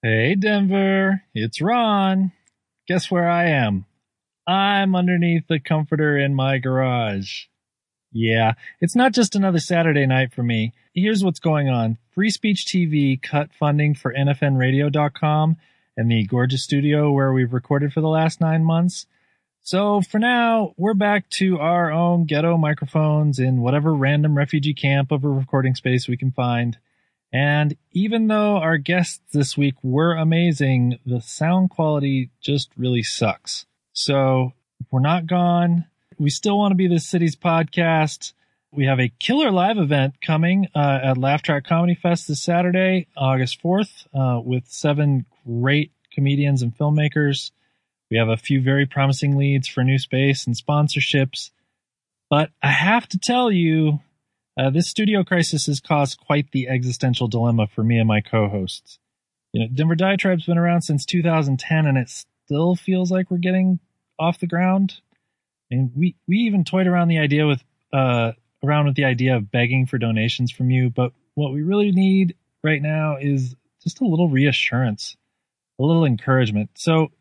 Hey, Denver, it's Ron. Guess where I am? I'm underneath the comforter in my garage. Yeah, it's not just another Saturday night for me. Here's what's going on. Free Speech TV cut funding for NFNradio.com and the gorgeous studio where we've recorded for the last nine months. So for now, we're back to our own ghetto microphones in whatever random refugee camp of a recording space we can find. And even though our guests this week were amazing, the sound quality just really sucks. So we're not gone. We still want to be the city's podcast. We have a killer live event coming uh, at Laugh Track Comedy Fest this Saturday, August 4th, uh, with seven great comedians and filmmakers. We have a few very promising leads for new space and sponsorships. But I have to tell you, uh, this studio crisis has caused quite the existential dilemma for me and my co-hosts. You know, Denver Diatribe's been around since 2010, and it still feels like we're getting off the ground. And we we even toyed around the idea with uh around with the idea of begging for donations from you, but what we really need right now is just a little reassurance, a little encouragement. So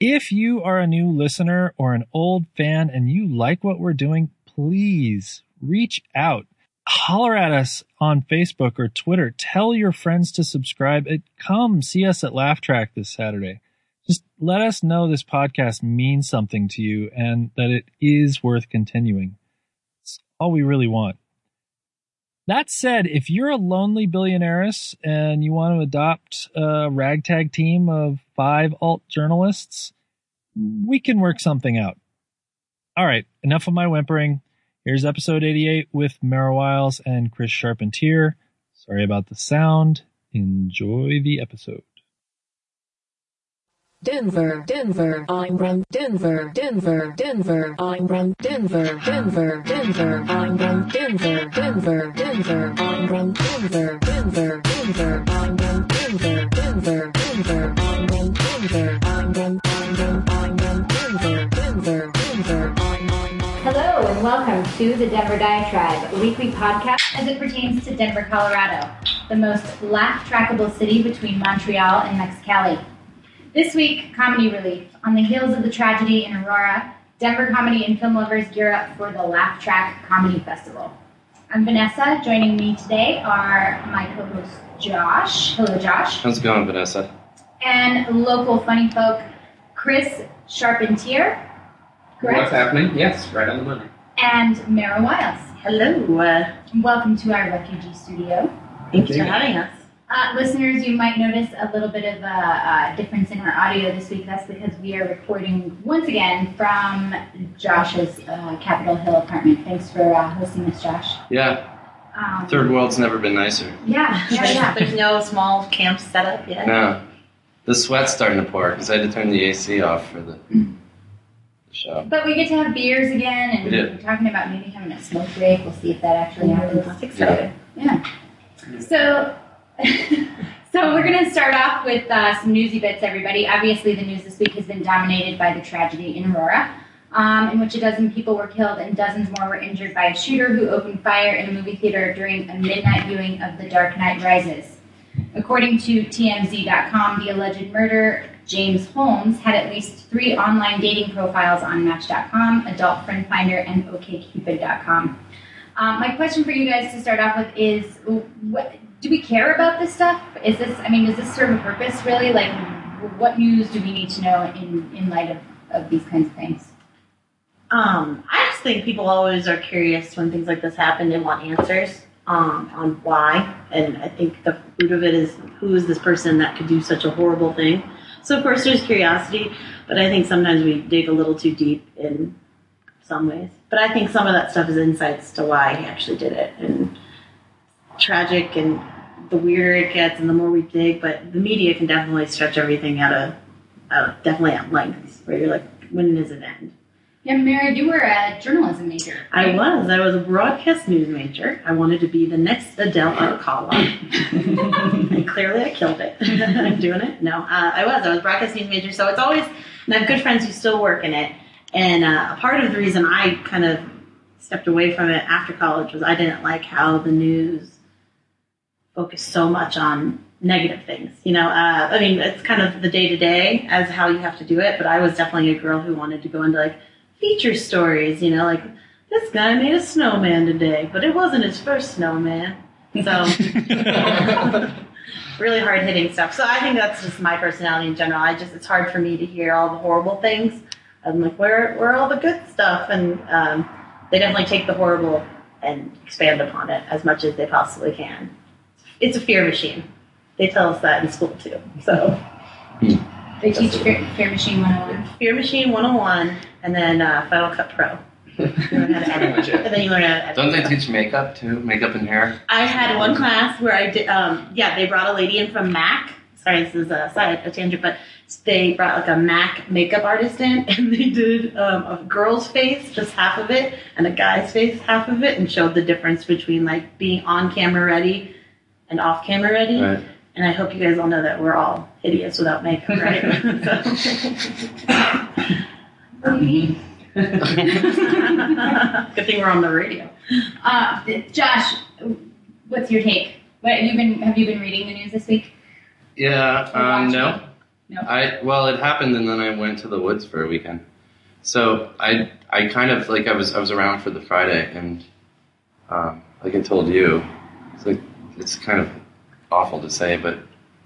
if you are a new listener or an old fan and you like what we're doing, please reach out. Holler at us on Facebook or Twitter. Tell your friends to subscribe. It, come see us at Laugh Track this Saturday. Just let us know this podcast means something to you and that it is worth continuing. It's all we really want. That said, if you're a lonely billionaireess and you want to adopt a ragtag team of five alt journalists, we can work something out. All right, enough of my whimpering. Here's episode 88 with Mara Wiles and Chris Charpentier. Sorry about the sound. Enjoy the episode. Denver, Denver, I'm from Denver, Denver, Denver, I'm from Denver, Denver, Denver. I'm from Denver, Denver, Denver. I'm from Denver, Denver, Denver. I'm from Denver, Denver, Denver, I'm from Denver, I'm from, I'm from, I'm from Denver, Denver, Denver, I'm, I'm, Hello and welcome to the Denver Diatribe, a weekly podcast as it pertains to Denver, Colorado, the most laugh trackable city between Montreal and Mexicali. This week, comedy relief. On the heels of the tragedy in Aurora, Denver comedy and film lovers gear up for the Laugh Track Comedy Festival. I'm Vanessa. Joining me today are my co-host Josh. Hello, Josh. How's it going, Vanessa? And local funny folk Chris Charpentier. Correct? What's happening? Yes, right on the money. And Mara Wiles. Hello. Uh, Welcome to our refugee studio. thanks for having us. Uh, listeners, you might notice a little bit of a, a difference in our audio this week. That's because we are recording once again from Josh's uh, Capitol Hill apartment. Thanks for uh, hosting us, Josh. Yeah, Um, third world's never been nicer. Yeah, yeah, yeah. There's no small camp set up yet. No, the sweat's starting to pour because I had to turn the AC off for the, the show. But we get to have beers again, and we we're talking about maybe having a smoke break. We'll see if that actually happens. That's exciting. Yeah. So, so we're going to start off with uh, some newsy bits, everybody. Obviously, the news this week has been dominated by the tragedy in Aurora, um, in which a dozen people were killed and dozens more were injured by a shooter who opened fire in a movie theater during a midnight viewing of The Dark Knight Rises. According to TMZ.com, the alleged murderer, James Holmes, had at least three online dating profiles on Match.com, Adult Friend Finder, and OkCupid.com. Um, my question for you guys to start off with is: what, Do we care about this stuff? Is this? I mean, does this serve a purpose really? Like, what news do we need to know in in light of, of these kinds of things? Um, I just think people always are curious when things like this happen and want answers um, on why. And I think the root of it is who is this person that could do such a horrible thing. So of course there's curiosity, but I think sometimes we dig a little too deep in some ways. But I think some of that stuff is insights to why he actually did it and tragic and the weirder it gets and the more we dig. But the media can definitely stretch everything out of, out definitely at lengths where you're like, when does it end? Yeah, Mary, you were a journalism major. I was. I was a broadcast news major. I wanted to be the next Adele Arakawa. and clearly I killed it. I'm doing it. No, uh, I was. I was a broadcast news major. So it's always, and I have good friends who still work in it. And uh, a part of the reason I kind of stepped away from it after college was I didn't like how the news focused so much on negative things. You know, uh, I mean, it's kind of the day to day as how you have to do it. But I was definitely a girl who wanted to go into like feature stories. You know, like this guy made a snowman today, but it wasn't his first snowman. So really hard hitting stuff. So I think that's just my personality in general. I just it's hard for me to hear all the horrible things. I'm like, where where are all the good stuff? And um, they definitely take the horrible and expand upon it as much as they possibly can. It's a fear machine. They tell us that in school too. So They teach Fear, Fear Machine 101. Fear Machine 101 and then uh, Final Cut Pro. You learn how to edit. and then you learn how to edit. Don't they teach makeup too? Makeup and hair? I had one class where I did, um, yeah, they brought a lady in from MAC. Sorry, this is a side, a tangent, but they brought like a MAC makeup artist in and they did um, a girl's face, just half of it, and a guy's face, half of it, and showed the difference between like being on camera ready and off camera ready. Right. And I hope you guys all know that we're all hideous without makeup, right? Good thing we're on the radio. Uh, Josh, what's your take? What you been? Have you been reading the news this week? Yeah, um, no. No. I well, it happened, and then I went to the woods for a weekend. So I I kind of like I was I was around for the Friday, and um, like I told you, it's like it's kind of awful to say, but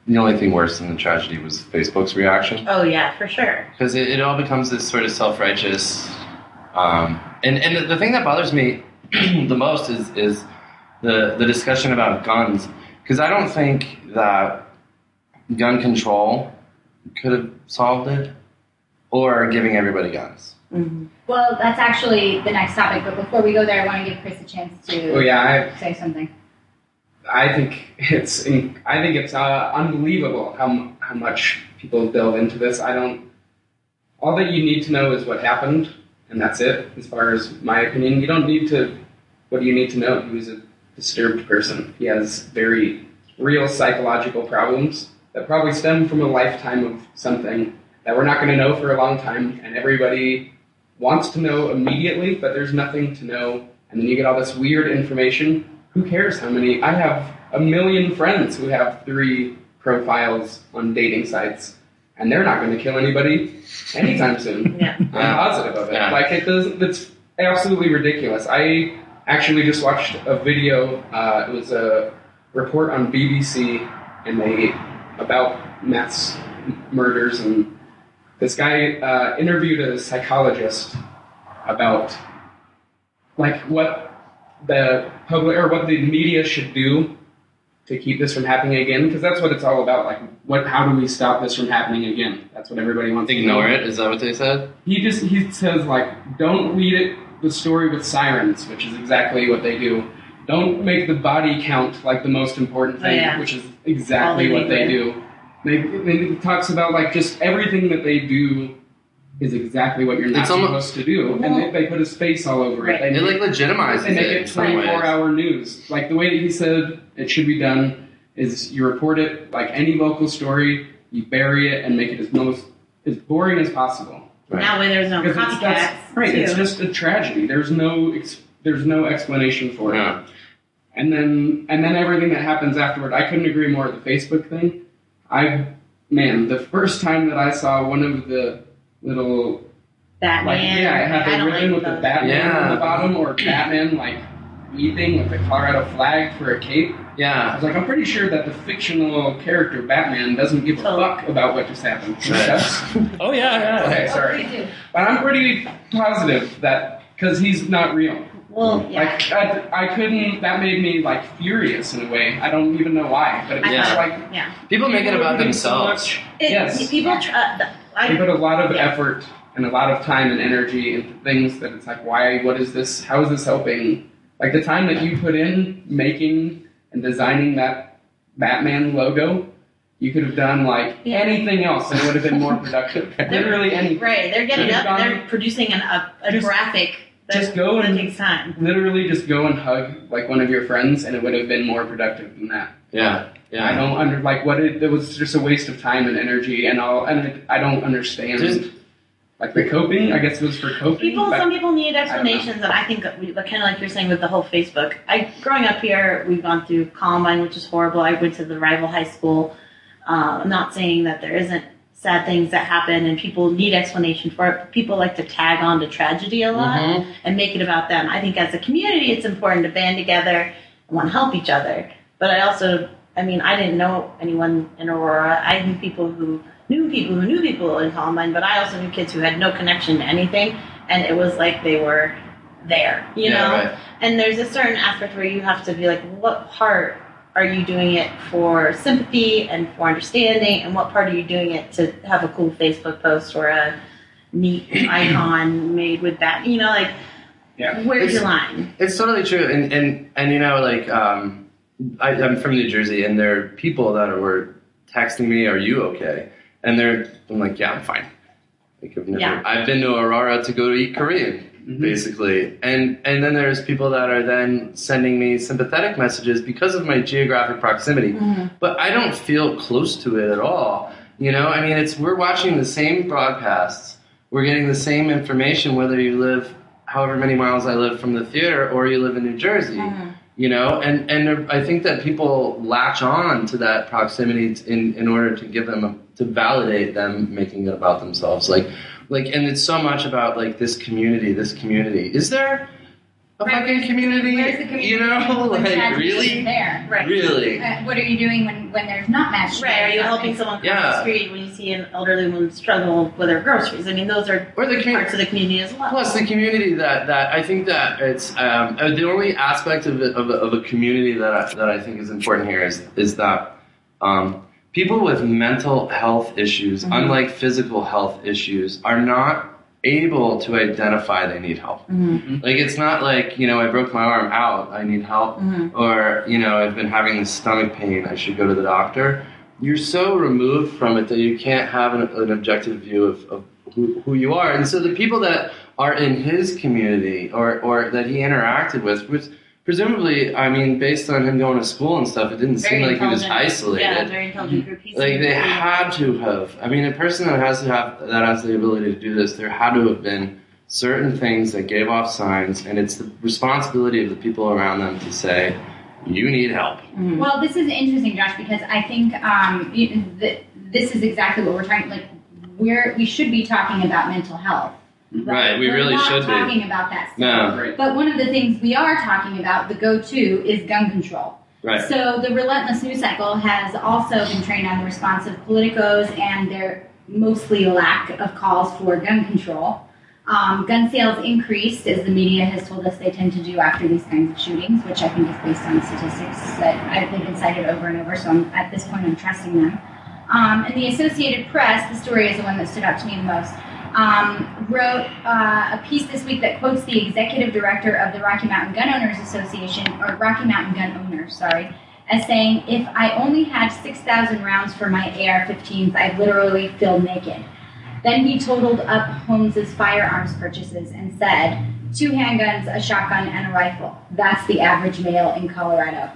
the only thing worse than the tragedy was Facebook's reaction Oh yeah, for sure. because it, it all becomes this sort of self-righteous um, and and the thing that bothers me the most is is the the discussion about guns because I don't think that gun control could have solved it or giving everybody guns. Well, that's actually the next topic. But before we go there, I want to give Chris a chance to Oh yeah, say something. I, think it's I think it's uh, unbelievable how how much people delve into this. I don't. All that you need to know is what happened, and that's it. As far as my opinion, you don't need to. What do you need to know? He was a disturbed person. He has very real psychological problems that probably stem from a lifetime of something that we're not going to know for a long time, and everybody wants to know immediately, but there's nothing to know. And then you get all this weird information. Who cares how many? I have a million friends who have three profiles on dating sites, and they're not going to kill anybody anytime soon. Yeah. I'm positive of it. Yeah. Like it does. It's absolutely ridiculous. I actually just watched a video. Uh, it was a report on BBC, and they about mass murders, and this guy uh, interviewed a psychologist about like what the public or what the media should do to keep this from happening again because that's what it's all about like what how do we stop this from happening again that's what everybody wants Ignore to know. it. Is that what they said? he just he says like don't read it the story with sirens which is exactly what they do don't make the body count like the most important Oh, thing yeah. which is exactly they what they do. do they, they, it talks about like just everything that they do is exactly what you're not It's almost- supposed to do and they, they put a space all over Right. it It They like legitimizes they make it in it some 24 ways. hour news. Like the way that he said it should be done is you report it like any local story, you bury it and make it as most as boring as possible. Right. That way there's no Because it's, copycats. right, too. it's just a tragedy. There's no ex, there's no explanation for it. And then and then everything that happens afterward. I couldn't agree more. With the Facebook thing. I man, the first time that I saw one of the little Batman. like yeah, it had I the don't ribbon like with the those. Batman on Yeah. the bottom, or Batman like weeping with the Colorado flag for a cape. Yeah, I was like, I'm pretty sure that the fictional character Batman doesn't give a Totally. fuck about what just happened. Right. Oh yeah, yeah. okay, sorry, but I'm pretty positive that because he's not real. Well, mm. yeah. Like I, I couldn't. That made me like furious in a way. I don't even know why, but it's I just Yeah. like yeah. People make it about putting so themselves. It, Yes. People try. Uh, They I, put a lot of Yeah. effort and a lot of time and energy into things that it's like, why? What is this? How is this helping? Like the time that you put in making and designing that Batman logo, you could have done like Yeah. anything else and it would have been more productive. Literally anything. right. They're getting up. gone- They're producing an, a, a graphic. That, just go that and- takes time. Literally just go and hug like one of your friends and it would have been more productive than that. Yeah. yeah. I don't under like what it, it was just a waste of time and energy and all and it, I don't understand. Just- like the coping. I guess it was for coping. People, but- some people need don't know. explanations, and I think that we, kind of like you're saying with the whole Facebook. I growing up here, we've gone through Columbine, which is horrible. I went to the rival high school. Uh, I'm not saying that there isn't sad things that happen, and people need explanation for it. People like to tag on to tragedy a lot Mhm. and make it about them. I think as a community, it's important to band together and want to help each other. But I also, I mean, I didn't know anyone in Aurora. I knew people who knew people who knew people in Columbine, but I also knew kids who had no connection to anything, and it was like they were there, you Yeah, know. right. And there's a certain aspect where you have to be like, what part are you doing it for sympathy and for understanding, and what part are you doing it to have a cool Facebook post or a neat icon made with that, you know, like. Yeah. Where's It's- your line? It's totally true, and and and you know, like um, I, I'm from New Jersey, and there are people that are were texting me, "Are you okay?" And they're, I'm like, "Yeah, I'm fine." Like I've never, Yeah. I've been to Aurora to go to eat Korean, Mhm. basically, and and then there's people that are then sending me sympathetic messages because of my geographic proximity, but I don't feel close to it at all. You know, I mean, it's we're watching the same broadcasts, we're getting the same information whether you live however many miles I live from the theater or you live in New Jersey. You know, and and I think that people latch on to that proximity in in order to give them a, to validate them making it about themselves. Like like, and it's so much about like this community, this community. Is there a Right, fucking community? Where's the community? You know, like really, isn't there? Right. really. Uh, what are you doing when, when there's not mass Right. Are you helping someone cross Yeah. the street when you see an elderly woman struggle with her groceries? I mean, those are Or the community. parts of the community as well. Plus, the community that, that I think that it's um, uh, the only aspect of, it, of, a, of a community that I, that I think is important here is is that um, people with mental health issues, mm-hmm. unlike physical health issues, are not able to identify they need help. Mm-hmm. Mm-hmm. Like it's not like you know I broke my arm out, I need help, or you know I've been having this stomach pain, I should go to the doctor. You're so removed from it that you can't have an, an objective view of, of who, who you are. And so the people that are in his community or, or that he interacted with, was presumably, I mean, based on him going to school and stuff, it didn't Very seem like he was isolated. Yeah, very intelligent group. He's Like they super- had to have. I mean, a person that has to have that has the ability to do this, there had to have been certain things that gave off signs, and it's the responsibility of the people around them to say, "You need help." Well, this is interesting, Josh, because I think um, you- th- this is exactly what we're talking. Like, we're we should be talking about mental health. Right, we We're really not should be. talking about that. Still. No, Right. But one of the things we are talking about, the go-to, is gun control. right. So the Relentless News Cycle has also been trained on the response of politicos and their mostly lack of calls for gun control. Um, gun sales increased, as the media has told us they tend to do after these kinds of shootings, which I think is based on statistics that I've they've been cited over and over. So I'm, at this point, I'm trusting them. Um, and the Associated Press, the story is the one that stood out to me the most, um, wrote uh, a piece this week that quotes the executive director of the Rocky Mountain Gun Owners Association, or Rocky Mountain Gun Owners, sorry, as saying, "If I only had 6,000 rounds for my AR-15s, I'd literally feel naked." Then he totaled up Holmes's firearms purchases and said, two handguns, a shotgun, and a rifle. That's the average male in Colorado.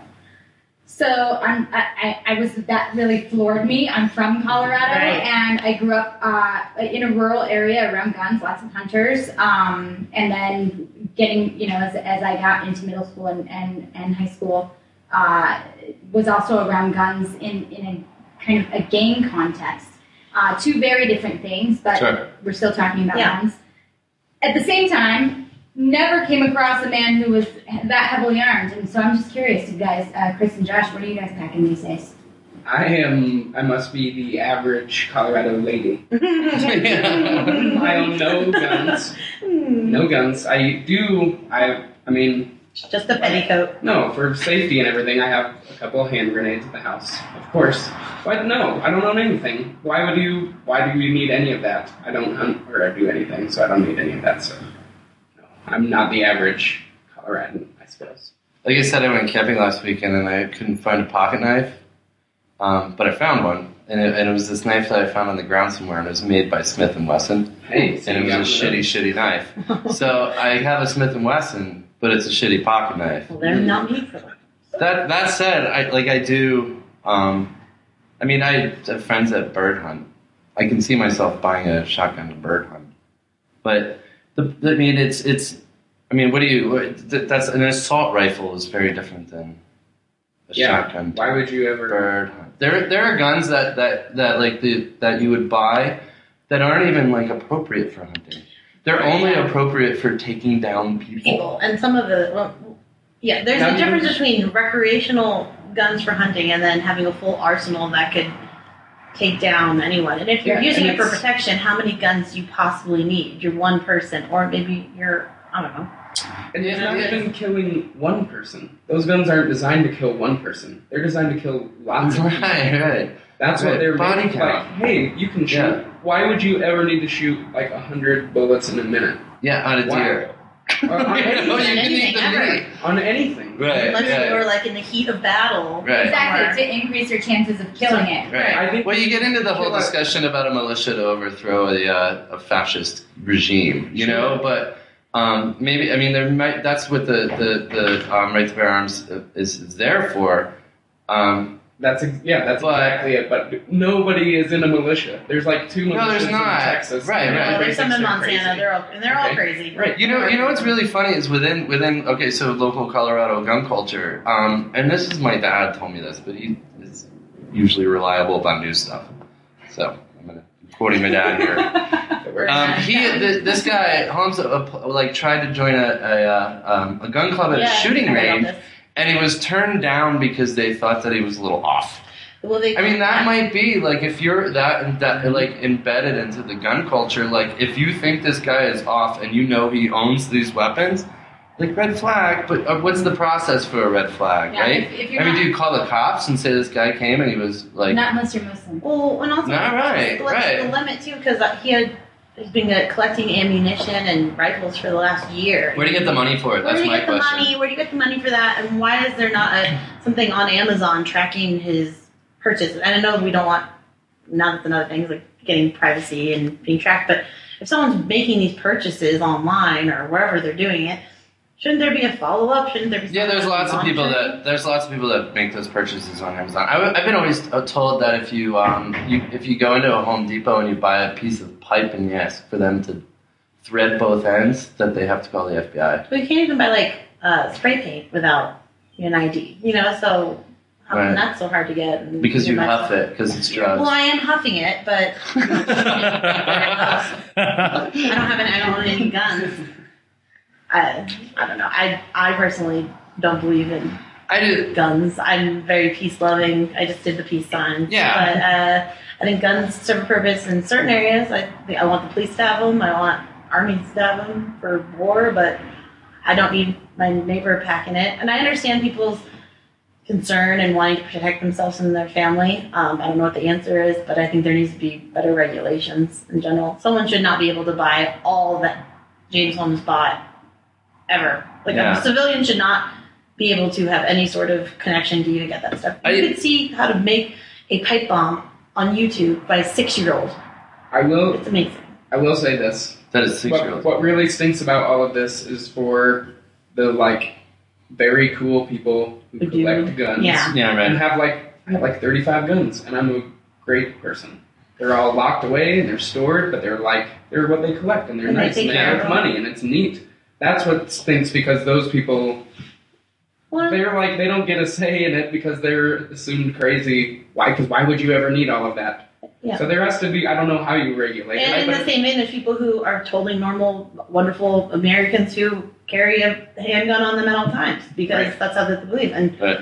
So I'm, I, I I was that really floored me. I'm from Colorado, Right. and I grew up uh, in a rural area around guns, lots of hunters. Um, and then getting, you know, as, as I got into middle school and, and, and high school, uh, was also around guns in, in a kind of a gang context. Uh, two very different things, but Sure. we're still talking about Yeah. guns. At the same time, never came across a man who was that heavily armed. And so I'm just curious, you guys, uh, Chris and Josh, what are you guys packing these days? I am. I must be the average Colorado lady. I own no guns. No guns. I do. I. I mean, Just a petticoat. no. For safety and everything, I have a couple of hand grenades at the house. Of course. But no, I don't own anything. Why would you? Why do you need any of that? I don't hunt or do anything, so I don't need any of that stuff. No, I'm not the average Coloradan, I suppose. Like I said, I went camping last weekend and I couldn't find a pocket knife, um, but I found one, and it, and it was this knife that I found on the ground somewhere, and it was made by Smith and Wesson, Hey, and it was a shitty, shitty knife. So I have a Smith and Wesson, but it's a shitty pocket knife. Well, they're not made for that. That that said, I like I do. Um, I mean, I have friends that bird hunt. I can see myself buying a shotgun to bird hunt. But the, I mean, it's it's. I mean, what do you? what- That's an assault rifle is very different than a Yeah. shotgun. Why would you ever? bird. hunt. There, there are guns that, that, that like the that you would buy that aren't even like appropriate for hunting. They're Right, only appropriate for taking down people. people, and some of the well, yeah. There's Now a difference between recreational guns for hunting and then having a full arsenal that could take down anyone. And if you're Yeah, using it for protection, how many guns do you possibly need? You're one person, or maybe you're I don't know. And it's not even killing one person. Those guns aren't designed to kill one person. They're designed to kill lots of people. Right, right. That's Right. what they're Body made count. like. Hey, you can shoot. Yeah. Why would you ever need to shoot like a hundred bullets in a minute? Yeah, on a Why? deer. Or on oh, anything. can eat anything the ever. on anything. Right, Unless right. you were like in the heat of battle. Right. Exactly, to increase your chances of killing it. Right. I think Well, you get into the whole discussion about a militia to overthrow a, uh, a fascist regime, you know. But um, maybe I mean there might that's what the the, the um, right to bear arms uh, is, is there for. Um, that's ex- yeah, that's But- exactly it. But nobody is in a militia. There's like two militias No, there's not. in Texas. Right, and right. Well, everybody there's some in thinks they're Montana. crazy. They're all and they're all Okay. crazy. Right. You know, you know what's really funny is within within okay, so local Colorado gun culture, um, and this is my dad told me this, but he is usually reliable about new stuff. So I'm gonna I'm quoting my dad here. Um, he, th- this guy Holmes, uh, like tried to join a a, uh, um, a gun club at Yeah, a shooting I read all range, this. And he was turned down because they thought that he was a little off. Well, they, I mean, that yeah. might be like if you're that that like embedded into the gun culture. Like if you think this guy is off and you know he owns these weapons, like red flag. But uh, what's the process for a red flag, Yeah, right? if- if you're I mean, do you call the cops and say this guy came and he was like, Not unless you're Muslim. Well, and also Not right, the, right. the limit too, because he had he's been collecting ammunition and rifles for the last year. where do you get the money for it? Where That's do you get the question. money? Where do you get the money for that? And why is there not a, something on Amazon tracking his purchases? And I know we don't want now that's another thing, like getting privacy and being tracked. But if someone's making these purchases online or wherever they're doing it, shouldn't there be a follow up? Shouldn't there be? Yeah, there's lots of people that there's lots of people that make those purchases on Amazon. I, have been always told that if you um you if you go into a Home Depot and you buy a piece of pipe and you ask for them to thread both ends, that they have to call the FBI. But you can't even buy like uh, spray paint without an ID. You know, so how Right. that's so hard to get? and Because you huff it because it's drugs. Well. I am huffing it, but I don't have an. I don't own any guns. I I don't know. I I personally don't believe in I do. guns. I'm very peace loving. I just did the peace sign. Yeah. But uh, I think guns serve a purpose in certain areas. I think I want the police to have them. I want armies to have them for war, but I don't need my neighbor packing it. And I understand people's concern and wanting to protect themselves and their family. Um, I don't know what the answer is, but I think there needs to be better regulations in general. Someone should not be able to buy all that James Holmes bought ever. Like Yeah. a civilian should not be able to have any sort of connection to even get that stuff. You I- could see how to make a pipe bomb on YouTube by a six year old. I will. It's amazing. I will say this. That is six year What, olds. what really stinks about all of this is for the like very cool people who Who do. collect guns. Yeah. Yeah, And right. have like I have like 35 guns, and I'm a great person. They're all locked away and they're stored, but they're like they're what they collect, and they're And they nice and they care have of money, and it's neat. That's what stinks because those people Well, they're like they don't get a say in it because they're assumed crazy. Why? Because why would you ever need all of that? Yeah. So there has to be. I don't know how you regulate it. and in but- the same vein, there's people who are totally normal, wonderful Americans who carry a handgun on them at all times because Right. that's how they believe. And Right.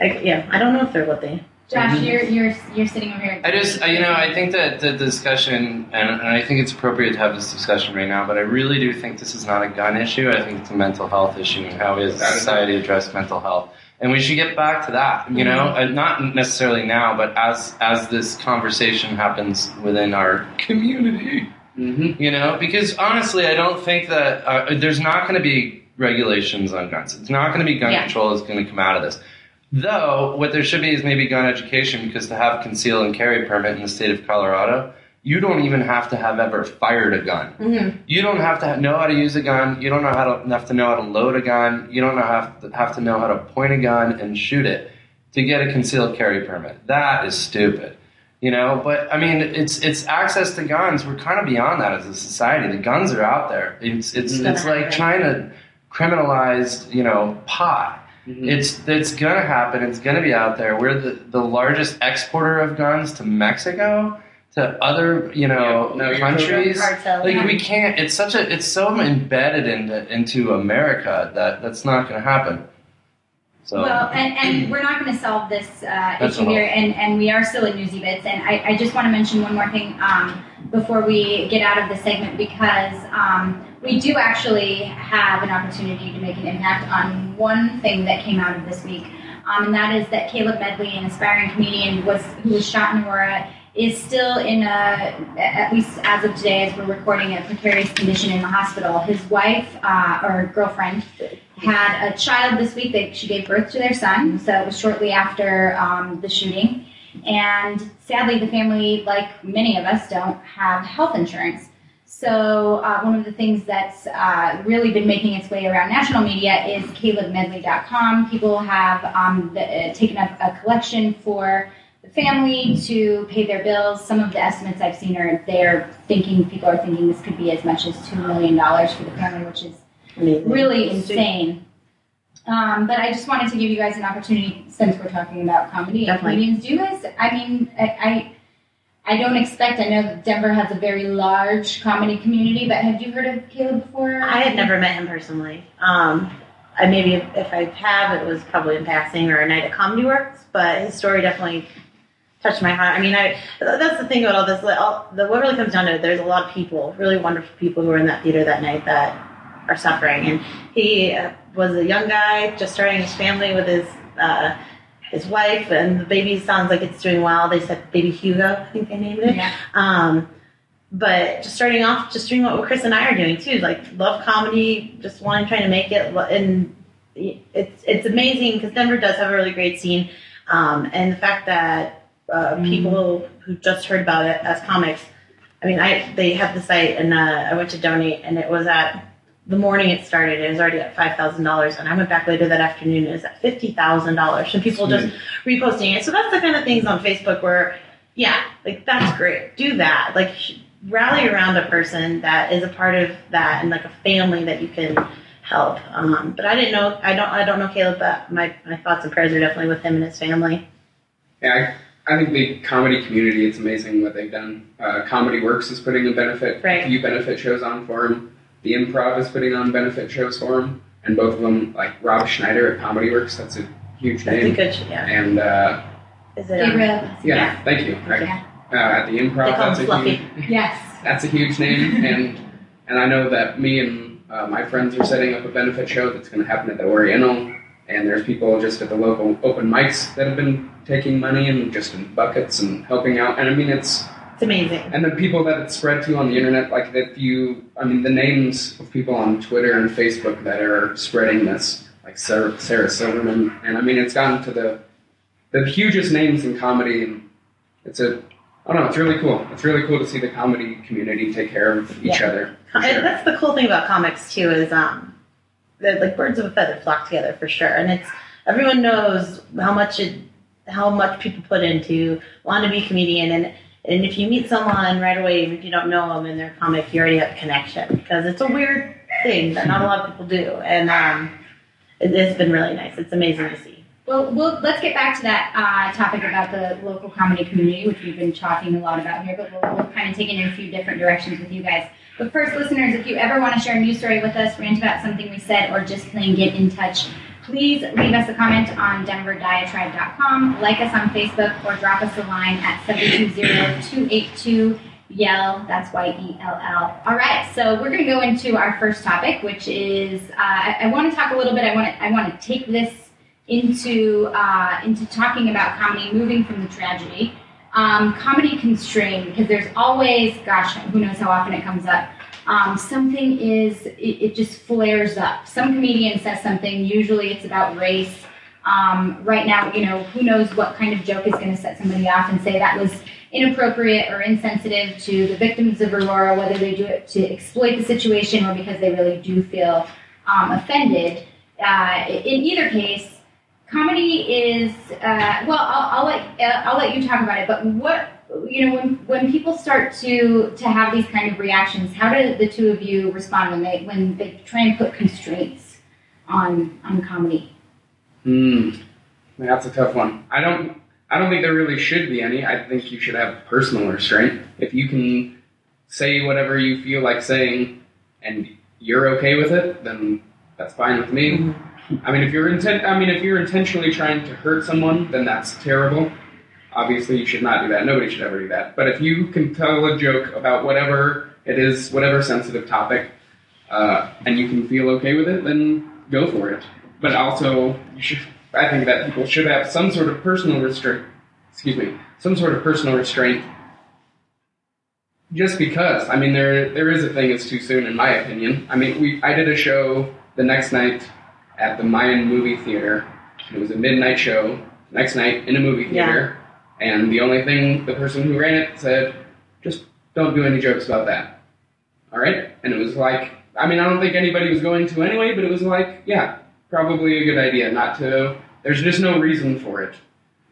I, yeah, I don't know if they're what they. Josh, you're you're you're sitting over here. I just, I- you know, I think that the discussion, and, and I think it's appropriate to have this discussion right now, but I really do think this is not a gun issue. I think it's a mental health issue and how we as a society address mental health. And we should get back to that, you know, and not necessarily now, but as as this conversation happens within our community, Mhm. you know, because honestly, I don't think that uh, there's not going to be regulations on guns. It's not going to be gun Yeah. control that's going to come out of this. Though, what there should be is maybe gun education because to have conceal and carry permit in the state of Colorado, you don't even have to have ever fired a gun. Mm-hmm. You don't have to know how to use a gun. You don't know how to have to know how to load a gun. You don't know have to have to know how to point a gun and shoot it to get a concealed carry permit. That is stupid. You know, but I mean, it's it's access to guns. We're kind of beyond that as a society. The guns are out there. It's it's It's like happen. China criminalized, you know, pot. Mhm. It's it's gonna happen. It's gonna be out there. We're the, the largest exporter of guns to Mexico, to other you know Yeah, countries. Like we can't. It's such a. It's so embedded into into America that that's not gonna happen. So Well, and, and we're not going to solve this uh, issue here, and, and we are still in Newsy Bits. And I, I just want to mention one more thing um, before we get out of the segment because um, we do actually have an opportunity to make an impact on one thing that came out of this week, um, and that is that Caleb Medley, an aspiring comedian, was who was shot in Aurora. Is still in a, at least as of today, as we're recording, a precarious condition in the hospital. His wife uh, or girlfriend had a child this week. They, she gave birth to their son, so it was shortly after um, the shooting. And sadly, the family, like many of us, don't have health insurance. So uh, one of the things that's uh, really been making its way around national media is CalebMedley.com. People have um, the, uh, taken up a collection for the family to pay their bills. Some of the estimates I've seen are they're thinking people are thinking this could be as much as two million dollars for the family, which is really insane. Um, but I just wanted to give you guys an opportunity, since we're talking about comedy and Definitely. comedians, do guys? I mean, I, I I don't expect. I know that Denver has a very large comedy community, but have you heard of Caleb before? I had never met him personally. Um, I maybe if, if I have, it was probably in passing or a night at Comedy Works, but his story definitely touched my heart. I mean, I that's the thing about all this. All, the, what really comes down to it, there's a lot of people, really wonderful people who were in that theater that night that are suffering. And he uh, was a young guy just starting his family with his uh, his wife, and the baby sounds like it's doing well. They said baby Hugo, I think they named it. Yeah. Um, but just starting off, just doing what Chris and I are doing too, like love comedy, just wanting trying to make it, and it's it's amazing because Denver does have a really great scene, um, and the fact that uh, people who just heard about it as comics, I mean, I they have the site, and uh, I went to donate, and it was at the morning it started, it was already at five thousand dollars, and I went back later that afternoon, it was at fifty thousand dollars, and people just reposting it. So that's the kind of things on Facebook where, yeah, like that's great. Do that. Like rally around a person that is a part of that and like a family that you can help. Um, but I didn't know. I don't. I don't know Caleb, but my my thoughts and prayers are definitely with him and his family. Yeah, I, I think the comedy community, it's amazing what they've done. Uh, comedy Works is putting a benefit, Right. a few benefit shows on for him. The Improv is putting on benefit shows for him. And both of them, like Rob Schneider at Comedy Works, that's a huge That's a name. good. Yeah. And uh, Is it? Um, Gabriel. yeah, thank you. Right. Yeah. Uh, at the Improv, They call that's him a Fluffy. huge, Yes. that's a huge name. and and I know that me and uh, my friends are setting up a benefit show that's going to happen at the Oriental. And there's people just at the local open mics that have been taking money and just in buckets and helping out. And I mean, it's It's amazing. and the people that it's spread to on the internet, like if you, I mean, the names of people on Twitter and Facebook that are spreading this, like Sarah, Sarah Silverman, and I mean, it's gotten to the the hugest names in comedy, and it's a, I don't know, it's really cool. It's really cool to see the comedy community take care of each Yeah. other. And sure. that's the cool thing about comics too is um, that like birds of a feather flock together for sure, and it's everyone knows how much it how much people put into wanting to be a comedian and. And if you meet someone right away, even if you don't know them in their comic, you already have a connection because it's a weird thing that not a lot of people do, and um, it, it's been really nice. It's amazing to see. Well, we'll let's get back to that uh, topic about the local comedy community, which we've been talking a lot about here, but we'll, we'll kind of take it in a few different directions with you guys. But first, listeners, if you ever want to share a news story with us, rant about something we said, or just plain get in touch, please leave us a comment on denverdiatribe.com, like us on Facebook, or drop us a line at 720-282 Yell, that's Y E L L. All right, so we're going to go into our first topic, which is uh, I, I want to talk a little bit. I want to I want to take this into uh, into talking about comedy, moving from the tragedy. Um, comedy constrained because there's always, gosh, who knows how often it comes up. Um, something is it, it just flares up. Some comedian says something. Usually, it's about race. Um, right now, you know, who knows what kind of joke is going to set somebody off and say that was inappropriate or insensitive to the victims of Aurora, whether they do it to exploit the situation or because they really do feel um, offended. Uh, in either case, comedy is uh, well. I'll, I'll let uh, I'll let you talk about it. But what you know, when when people start to to have these kind of reactions, how do the two of you respond when they when they try and put constraints on on comedy? Hmm, that's a tough one. I don't. I don't think there really should be any. I think you should have personal restraint. If you can say whatever you feel like saying, and you're okay with it, then that's fine with me. I mean, if you're intent, I mean, if you're intentionally trying to hurt someone, then that's terrible. Obviously, you should not do that. Nobody should ever do that. But if you can tell a joke about whatever it is, whatever sensitive topic, uh, and you can feel okay with it, then go for it. But also, you should. I think that people should have some sort of personal restraint. Excuse me, some sort of personal restraint. Just because, I mean, there there is a thing. It's too soon, in my opinion. I mean, we I did a show the next night at the Mayan movie theater. It was a midnight show. Next night in a movie theater, and the only thing the person who ran it said, just don't do any jokes about that. All right, and it was like, I mean, I don't think anybody was going to anyway, but it was like, yeah, probably a good idea not to. There's just no reason for it.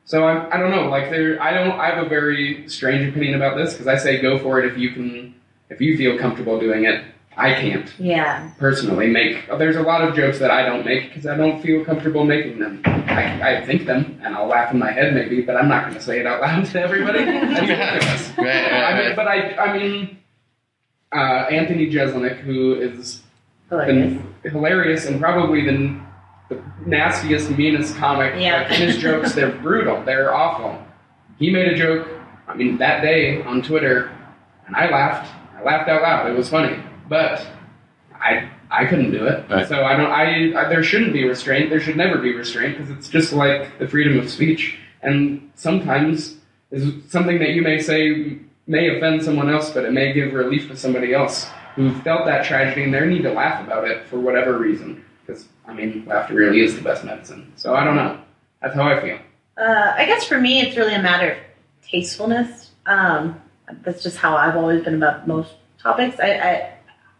So I, I don't know. Like there, I don't. I have a very strange opinion about this because I say go for it if you can, if you feel comfortable doing it. I can't Yeah. personally make. There's a lot of jokes that I don't make because I don't feel comfortable making them. I, I think them and I'll laugh in my head maybe, but I'm not going to say it out loud to everybody. That's ridiculous. Right, right, I mean, right. but I, I mean, uh, Anthony Jeselnik, who is Hilarious. the hilarious and probably the, the nastiest, meanest comic. Yeah. Like, and his jokes, they're brutal. They're awful. He made a joke, I mean, that day on Twitter, and I laughed. I laughed out loud. It was funny. But I I couldn't do it. Right. So I don't. I, I there shouldn't be restraint. There should never be restraint because it's just like the freedom of speech. And sometimes is something that you may say may offend someone else, but it may give relief to somebody else who felt that tragedy and they need to laugh about it for whatever reason. Because I mean, laughter really is the best medicine. So I don't know. That's how I feel. Uh, I guess for me, it's really a matter of tastefulness. Um, that's just how I've always been about most topics. I, I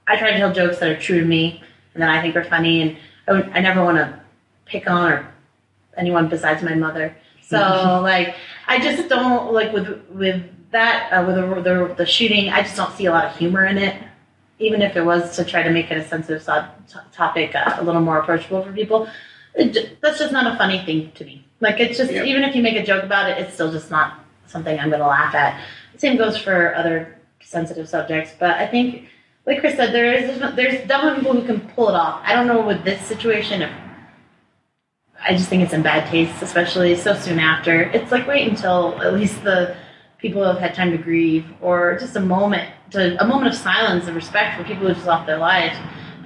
I try to tell jokes that are true to me and that I think are funny, and I, would, I never want to pick on or anyone besides my mother. So like, I just don't like with with that uh, with the, the the shooting. I just don't see a lot of humor in it. Even if it was to try to make it a sensitive so- t- topic uh, a little more approachable for people, it, that's just not a funny thing to me. Like it's just even if you make a joke about it, it's still just not something I'm going to laugh at. Same goes for other sensitive subjects, but I think, like Chris said, there is there's definitely people who can pull it off. I don't know with this situation if I just think it's in bad taste, especially so soon after. It's like wait until at least the people have had time to grieve, or just a moment to a moment of silence and respect for people who just lost their lives.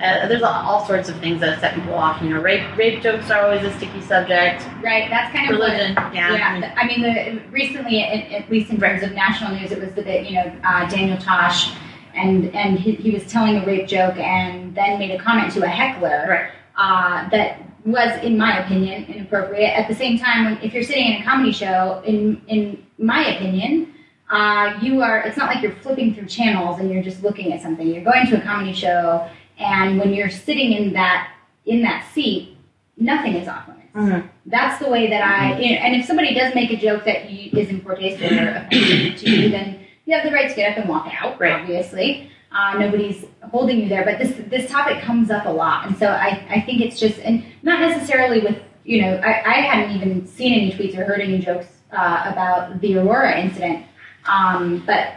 Uh, there's all sorts of things that set people off. You know, rape rape jokes are always a sticky subject. Right, that's kind of what- Religion, yeah. Yeah, I mean, the, recently, at, at least in terms of national news, it was the bit, you know, uh, Daniel Tosh, and and he, he was telling a rape joke and then made a comment to a heckler Right. uh, that was, in my opinion, inappropriate. At the same time, if you're sitting in a comedy show, in in my opinion, uh, you are. It's not like you're flipping through channels and you're just looking at something. You're going to a comedy show, and when you're sitting in that in that seat, nothing is off limits. Mhm. That's the way that I. You know, and if somebody does make a joke that you, is in poor taste or offensive to you, then you have the right to get up and walk out. Right. Obviously, uh, nobody's holding you there. But this this topic comes up a lot, and so I I think it's just and not necessarily with you know I, I hadn't even seen any tweets or heard any jokes uh, about the Aurora incident, um, but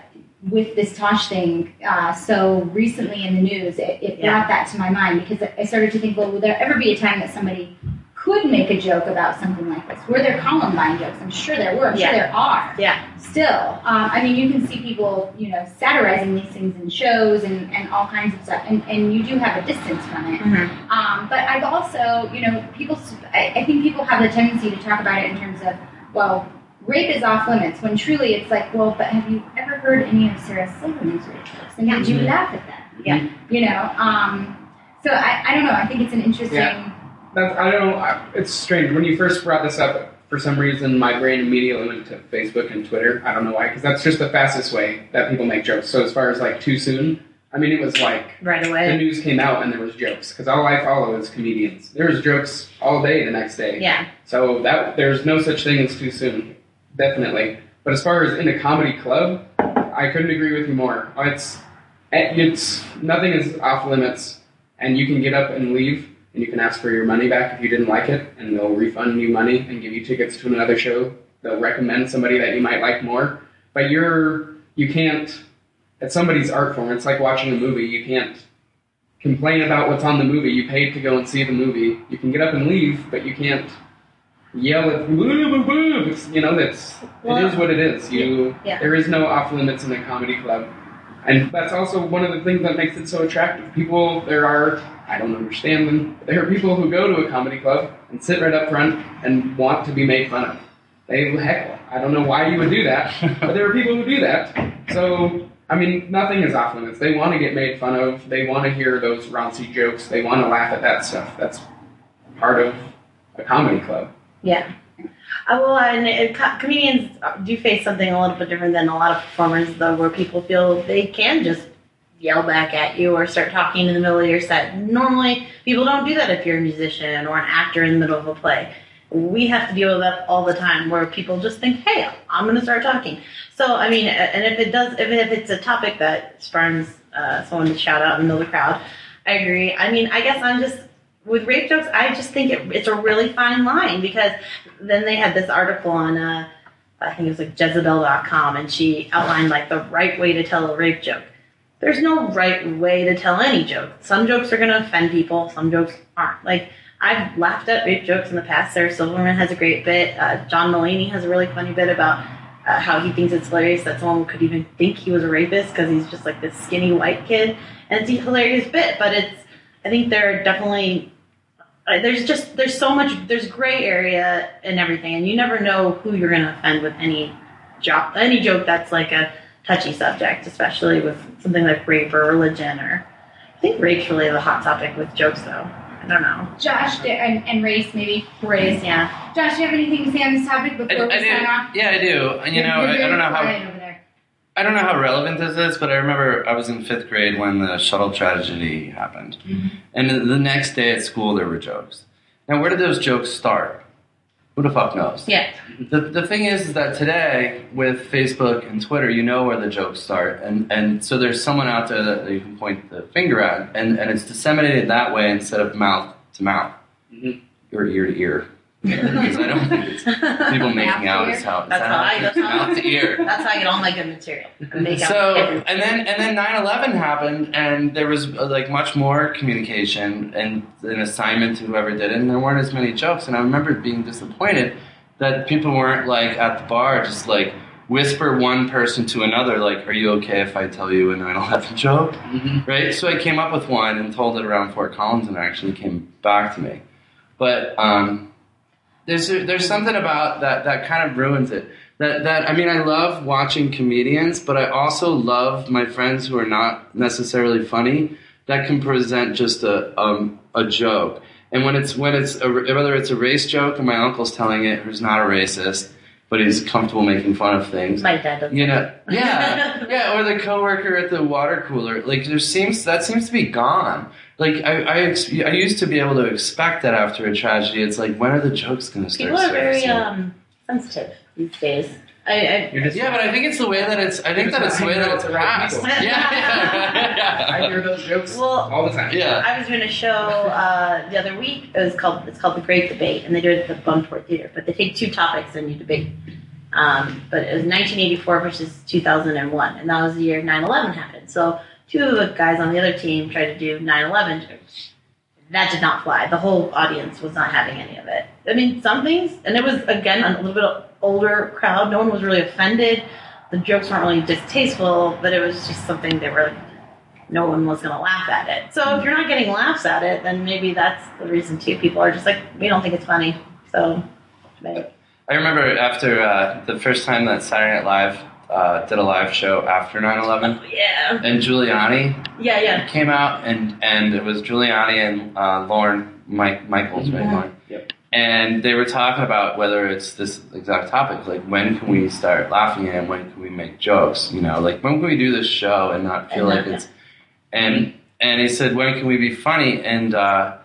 with this Tosh thing uh, so recently in the news, it, it Yeah. brought that to my mind because I started to think, well, will there ever be a time that somebody could make a joke about something like this? Were there Columbine jokes? I'm sure there were. I'm Yeah. sure there are. Yeah. Still, um, I mean, you can see people, you know, satirizing these things in shows and, and all kinds of stuff, and, and you do have a distance from it. Mm-hmm. Um, but I've also, you know, people. I, I think people have the tendency to talk about it in terms of, well, rape is off limits. When truly, it's like, well, but have you ever heard any of Sarah Silverman's rape jokes? And did you Mhm. laugh at them? Yeah. You know. Um, so I, I don't know. I think it's an interesting. Yeah. That's, I don't. I, it's strange when you first brought this up. For some reason, my brain immediately went to Facebook and Twitter. I don't know why, because that's just the fastest way that people make jokes. So as far as like too soon, I mean, it was like Right away. the news came out and there was jokes because all I follow is comedians. There was jokes all day the next day. Yeah. So that there's no such thing as too soon, definitely. But as far as in a comedy club, I couldn't agree with you more. It's it's nothing is off limits, and you can get up and leave, and you can ask for your money back if you didn't like it, and they'll refund you money and give you tickets to another show. They'll recommend somebody that you might like more, but you're you can't. It's somebody's art form. It's like watching a movie. You can't complain about what's on the movie. You paid to go and see the movie. You can get up and leave, but you can't yell at boo boo boo. You know that's Well, it is what it is. You yeah. there is no off limits in a comedy club, and that's also one of the things that makes it so attractive. People there are I don't understand them. There are people who go to a comedy club and sit right up front and want to be made fun of. They heckle. I don't know why you would do that, but there are people who do that. So I mean, nothing is off limits. They want to get made fun of. They want to hear those raunchy jokes. They want to laugh at that stuff. That's part of a comedy club. Yeah. Uh, well, and it, co- comedians do face something a little bit different than a lot of performers, though, where people feel they can just yell back at you or start talking in the middle of your set. Normally, people don't do that if you're a musician or an actor in the middle of a play. We have to deal with that all the time, where people just think, "Hey, I'm going to start talking." So, I mean, and if it does, if, if it's a topic that spurns uh, someone to shout out in the middle of the crowd, I agree. I mean, I guess I'm just with rape jokes. I just think it, it's a really fine line because then they had this article on, uh, I think it was like Jezebel.com, and she outlined like the right way to tell a rape joke. There's no right way to tell any joke. Some jokes are going to offend people. Some jokes aren't. Like I've laughed at rape jokes in the past. Sarah Silverman has a great bit. Uh, John Mulaney has a really funny bit about uh, how he thinks it's hilarious that someone could even think he was a rapist because he's just like this skinny white kid, and it's a hilarious bit. But it's I think there are definitely uh, there's just there's so much there's gray area and everything, and you never know who you're going to offend with any job any joke that's like a touchy subject, especially with something like rape or religion or I think rape's really the hot topic with jokes though. I don't know. Josh d- and, and race maybe. Race, yeah. Josh, do you have anything to say on this topic I, before we I sign do. off? Yeah, I do. And, You know, I, I don't know how over there. I don't know how relevant this is, but I remember I was in fifth grade when the shuttle tragedy happened, and the next day at school there were jokes. Now, where did those jokes start? Who the fuck knows? Yeah. The, the thing is, is that today with Facebook and Twitter, you know where the jokes start, and, and so there's someone out there that you can point the finger at, and, and it's disseminated that way instead of mouth to mouth Mhm. or ear to ear. Because I don't think it's people making out is how, is That's how I- that's how I- mouth to ear. That's how I get all my good material. Make out So and then and then 9/11 happened, and there was uh, like much more communication and an assignment to whoever did it, and there weren't as many jokes. And I remember being disappointed that people weren't like at the bar just like whisper one person to another like, "Are you okay if I tell you a 9/11 joke?" Mm-hmm. Right. So I came up with one and told it around Fort Collins, and it actually came back to me. But um, there's there's something about that that kind of ruins it. That that I mean, I love watching comedians, but I also love my friends who are not necessarily funny that can present just a um, a joke. And when it's when it's a, whether it's a race joke and my uncle's telling it, who's not a racist, but he's comfortable making fun of things. My dad. You know, yeah, yeah, or the coworker at the water cooler. Like there seems that seems to be gone. Like I, I, ex- I used to be able to expect that after a tragedy. It's like when are the jokes going to start? People are very um, sensitive these days. I, I, yeah, but I think it's the way that it's. I think that it's the way that it's You're right, passed. Yeah, yeah, I hear those jokes Well- all the time. Yeah. I was doing a show uh, the other week. It was called it's called the Great Debate, and they do it at the Buntport Theater. But they take two topics and you debate. Um, but it was 1984 versus 2001, and that was the year 9/11 happened. So two of the guys on the other team tried to do 9/11 jokes. That did not fly. The whole audience was not having any of it. I mean, some things, and it was again a little bit older crowd. No one was really offended. The jokes weren't really distasteful, but it was just something they were like, no one was going to laugh at it. So if you're not getting laughs at it, then maybe that's the reason too. People are just like, we don't think it's funny. So. I remember after uh, the first time that Saturday Night Live uh, did a live show after 9/11, yeah, and Giuliani yeah, yeah. came out, and and it was Giuliani and uh, Lorne Mike Michaels, right? Mhm. Lorne. Yep. And they were talking about whether it's this exact topic, like when can we start laughing and when can we make jokes? You know, like when can we do this show and not feel And like not- it's and and he said when can we be funny and uh,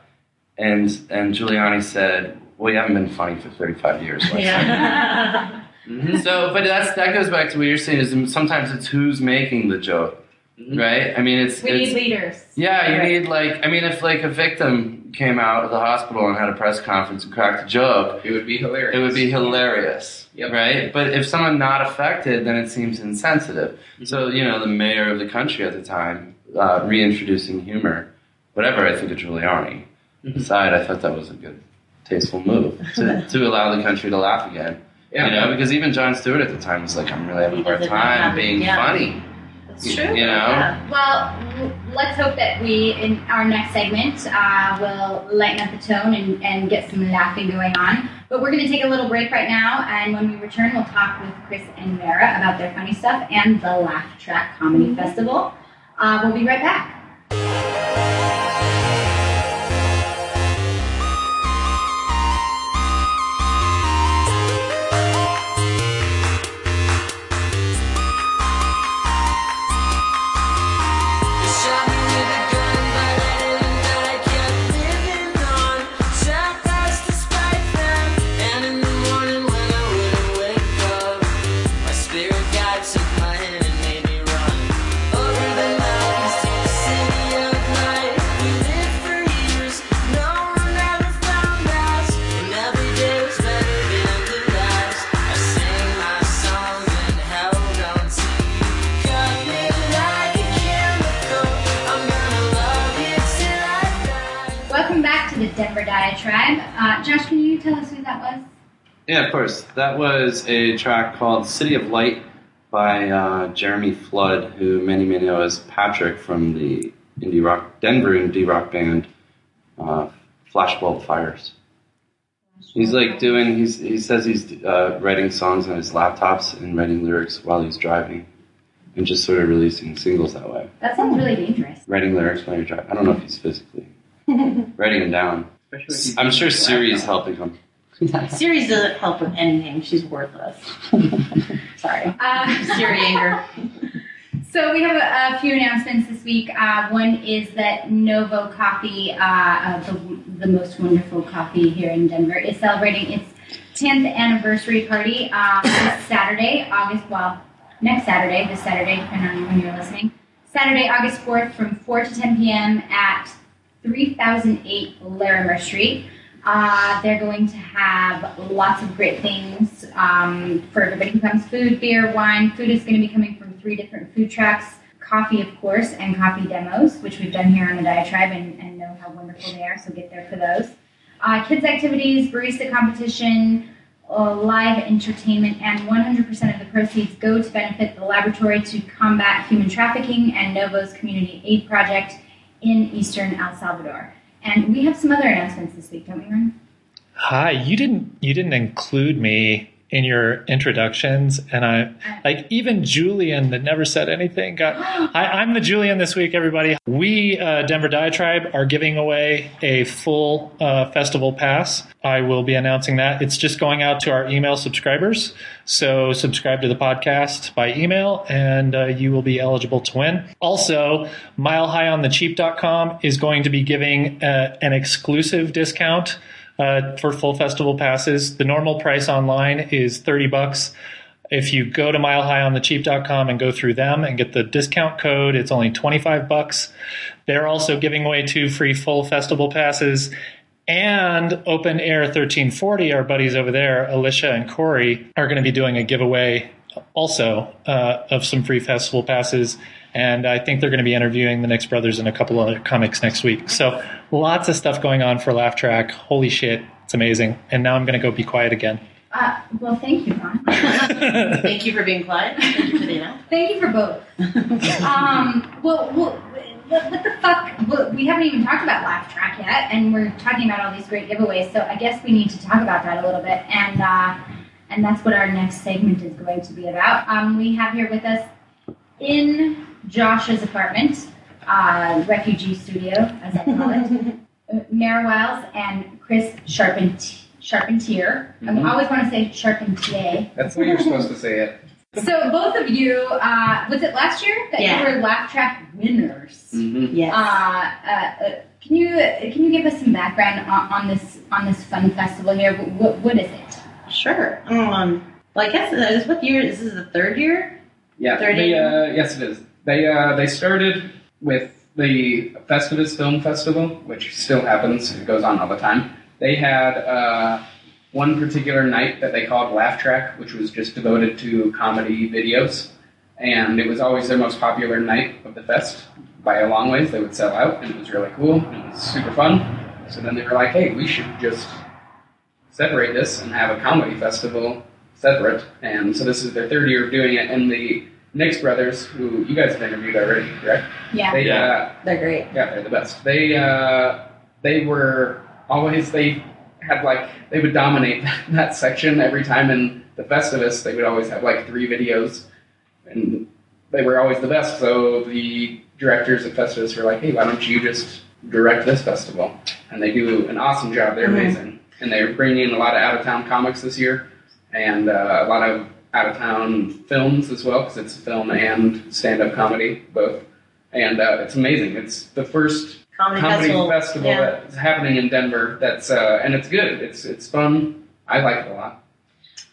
and and Giuliani said, well, you haven't been funny for thirty five years. Yeah. Mhm. So, but that's that goes back to what you're saying is sometimes it's who's making the joke, Mhm. right? I mean, it's We it's, need leaders. yeah, you Right. need like I mean, if like a victim came out of the hospital and had a press conference and cracked a joke, It would be hilarious. it would be hilarious, Yep. right? But if someone not affected, then it seems insensitive. So you know, the mayor of the country at the time uh, reintroducing humor, whatever. I think of Giuliani. Mhm. Aside, I thought that was a good, tasteful move to, to allow the country to laugh again. Yeah. You know, because even Jon Stewart at the time was like, "I'm really having a hard time being yeah. funny." That's true. You know? Yeah. Well, w- let's hope that we, in our next segment, uh, will lighten up the tone and, and get some laughing going on. But we're going to take a little break right now, and when we return, we'll talk with Chris and Mara about their funny stuff and the Laugh Track Comedy Festival. Uh, we'll be right back. Back to the Denver Diatribe. Uh, Josh, can you tell us who that was? Yeah, of course. That was a track called "City of Light" by uh, Jeremy Flood, who many may know as Patrick from the indie rock Denver indie rock band uh, Flashbulb Fires. He's like doing. He's he says he's uh, writing songs on his laptops and writing lyrics while he's driving, and just sort of releasing singles that way. That sounds really dangerous. Writing lyrics while you're driving. I don't know if he's physically writing them down. Especially I'm sure Siri is helping him. Siri's doesn't help with anything. She's worthless. Sorry. Uh, Siri anger. So we have a, a few announcements this week. Uh, one is that Novo Coffee, uh, uh, the, the most wonderful coffee here in Denver, is celebrating its 10th anniversary party um, this Saturday, August, well, next Saturday, this Saturday, depending on when you're listening. Saturday, August 4th from 4 to 10 p.m. at 3008 Larimer Street. Uh, they're going to have lots of great things um, for everybody who comes food, beer, wine. Food is going to be coming from three different food trucks coffee, of course, and coffee demos, which we've done here on the Diatribe and, and know how wonderful they are, so get there for those. Uh, kids' activities, barista competition, uh, live entertainment, and 100% of the proceeds go to benefit the Laboratory to Combat Human Trafficking and Novo's Community Aid Project in Eastern El Salvador. And we have some other announcements this week, don't we, Ron? Hi, you didn't you didn't include me in your introductions, and I like even Julian that never said anything. Got I, I'm the Julian this week, everybody. We uh, Denver Diatribe are giving away a full uh, festival pass. I will be announcing that. It's just going out to our email subscribers. So subscribe to the podcast by email, and uh, you will be eligible to win. Also, MileHighOnTheCheap.com is going to be giving uh, an exclusive discount uh, for full festival passes. The normal price online is 30 bucks. If you go to milehighonthecheap.com and go through them and get the discount code, it's only 25 bucks. They're also giving away two free full festival passes and Open Air 1340. Our buddies over there, Alicia and Corey, are going to be doing a giveaway also uh, of some free festival passes. And I think they're going to be interviewing the Nix brothers and a couple other comics next week. So lots of stuff going on for Laugh Track. Holy shit, it's amazing. And now I'm going to go be quiet again. Uh, well, thank you, Ron. Thank you for being quiet. Thank you for. Thank you for both. um, well, well, what, what the fuck? Well, we haven't even talked about Laugh Track yet, and we're talking about all these great giveaways. So I guess we need to talk about that a little bit, and uh, and that's what our next segment is going to be about. Um, we have here with us in Josh's apartment, uh, refugee studio, as I call it, uh, Mara Wiles and Chris Sharpent- Charpentier. Mhm. I always want to say Charpentier. That's the way you're supposed to say it. So both of you, uh, was it last year that Yeah. you were laugh track winners? Mm-hmm. Yes. Uh, uh, uh, can you can you give us some background on, on this on this fun festival here? What, what is it? Sure. Um, Well, I guess it is. What year? This is the third year? Yeah, they, uh, yes, it is. They uh, they started with the Festivus Film Festival, which still happens. It goes on all the time. They had uh, one particular night that they called Laugh Track, which was just devoted to comedy videos, and it was always their most popular night of the fest by a long ways. They would sell out, and it was really cool. and It was super fun. So then they were like, "Hey, we should just separate this and have a comedy festival separate." And so this is their third year of doing it, and the Nix brothers, who you guys have interviewed already, correct? Yeah. They, Yeah. uh, They're great. yeah, they're the best. They uh, they were always they had like they would dominate that section every time in the Festivus. They would always have like three videos, and they were always the best. So the directors at Festivus were like, "Hey, why don't you just direct this festival?" And they do an awesome job. They're Mhm. amazing, and they're bringing in a lot of out of town comics this year, and uh, a lot of out of town films as well because it's film and stand up comedy both. And uh, it's amazing. It's the first Comedy, comedy festival. festival, yeah. that's happening in Denver. That's uh, and it's good. It's it's fun. I like it a lot.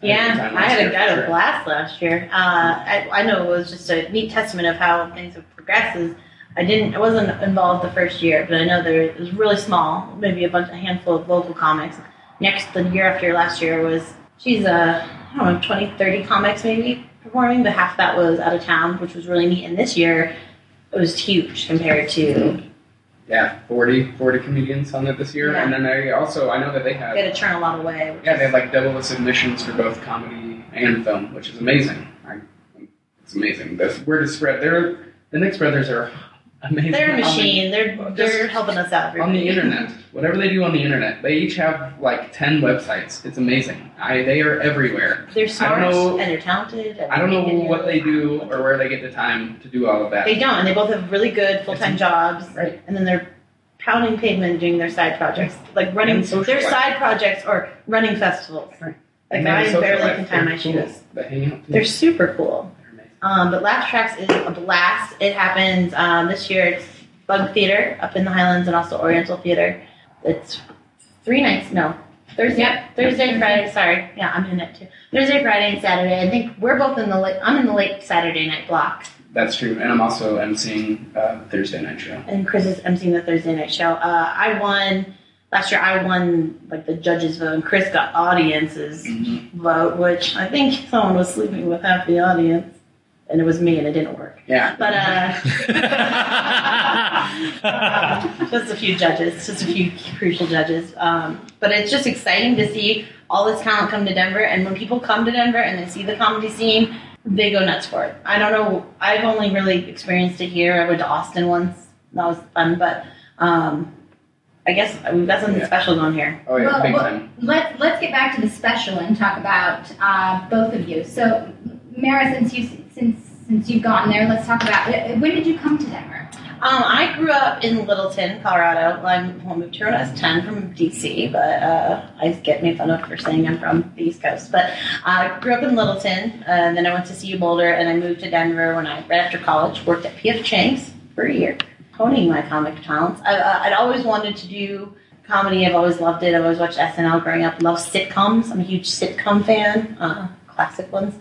I had a Yeah, I had a, I had a blast last year. Uh, I, I know it was just a neat testament of how things have progressed. Is I didn't, I wasn't involved the first year, but I know there it was really small, maybe a bunch, a handful of local comics. Next, the year after last year was, she's uh, I don't know, 20, 30 comics maybe performing, but half that was out of town, which was really neat. And this year, it was huge compared to Yeah, 40, 40 comedians on it this year, Yeah. and then they also I know that they they had had to turn a lot away. Yeah they had like double the submissions for both comedy and film, which is amazing. I, it's amazing. The word is spread. They're the Nix brothers are amazing. they're a machine. They're they're helping us out. on the internet. Whatever they do on the internet, they each have like ten websites. It's amazing. I they are everywhere. They're smart know- and they're talented. and I don't know what they do or where they get the time to do all of that. They don't, and they both have really good full time jobs. Right. And then they're pounding pavement doing their side projects, like running their side projects or running festivals. Right. Like And they have a I barely can tie my shoes. They hang out. too. They're super cool. They're amazing. Um, but Laugh Tracks is a blast. It happens um, this year. It's Bug Theater up in the Highlands and also Oriental Theater. It's three nights. No, Thursday. Yep. Thursday, Friday. Sorry, yeah, I'm in it too. Thursday, Friday, and Saturday. I think we're both in the late. I'm in the late Saturday night block, That's true. And I'm also emceeing uh, Thursday night show. and Chris is emceeing the Thursday night show. Uh, I won last year. I won like the judges' vote, and Chris got audience's Mm-hmm. vote, which I think someone was sleeping with half the audience, and it was me, and it didn't work. Yeah. But uh, just a few judges, just a few crucial judges. Um, but it's just exciting to see all this talent come to Denver. And when people come to Denver and they see the comedy scene, they go nuts for it. I don't know. I've only really experienced it here. I went to Austin once. That was fun. But um, I guess we've got something Yeah. special going here. Oh yeah, Well, big well- time. Let's let's get back to the special and talk about uh, both of you. So, Mara, since you since since you've gotten there, let's talk about uh, when did you come to Denver? Um, I grew up in Littleton, Colorado. I moved here when I was 10 from DC, but uh, I get made fun of for saying I'm from the East Coast. But I grew up in Littleton, uh, and then I went to CU Boulder, and I moved to Denver when I, right after college, worked at PF Chang's for a year, honing my comic talents. I, uh, I'd always wanted to do comedy. I've always loved it. I've always watched SNL growing up. Love sitcoms. I'm a huge sitcom fan, uh, classic ones.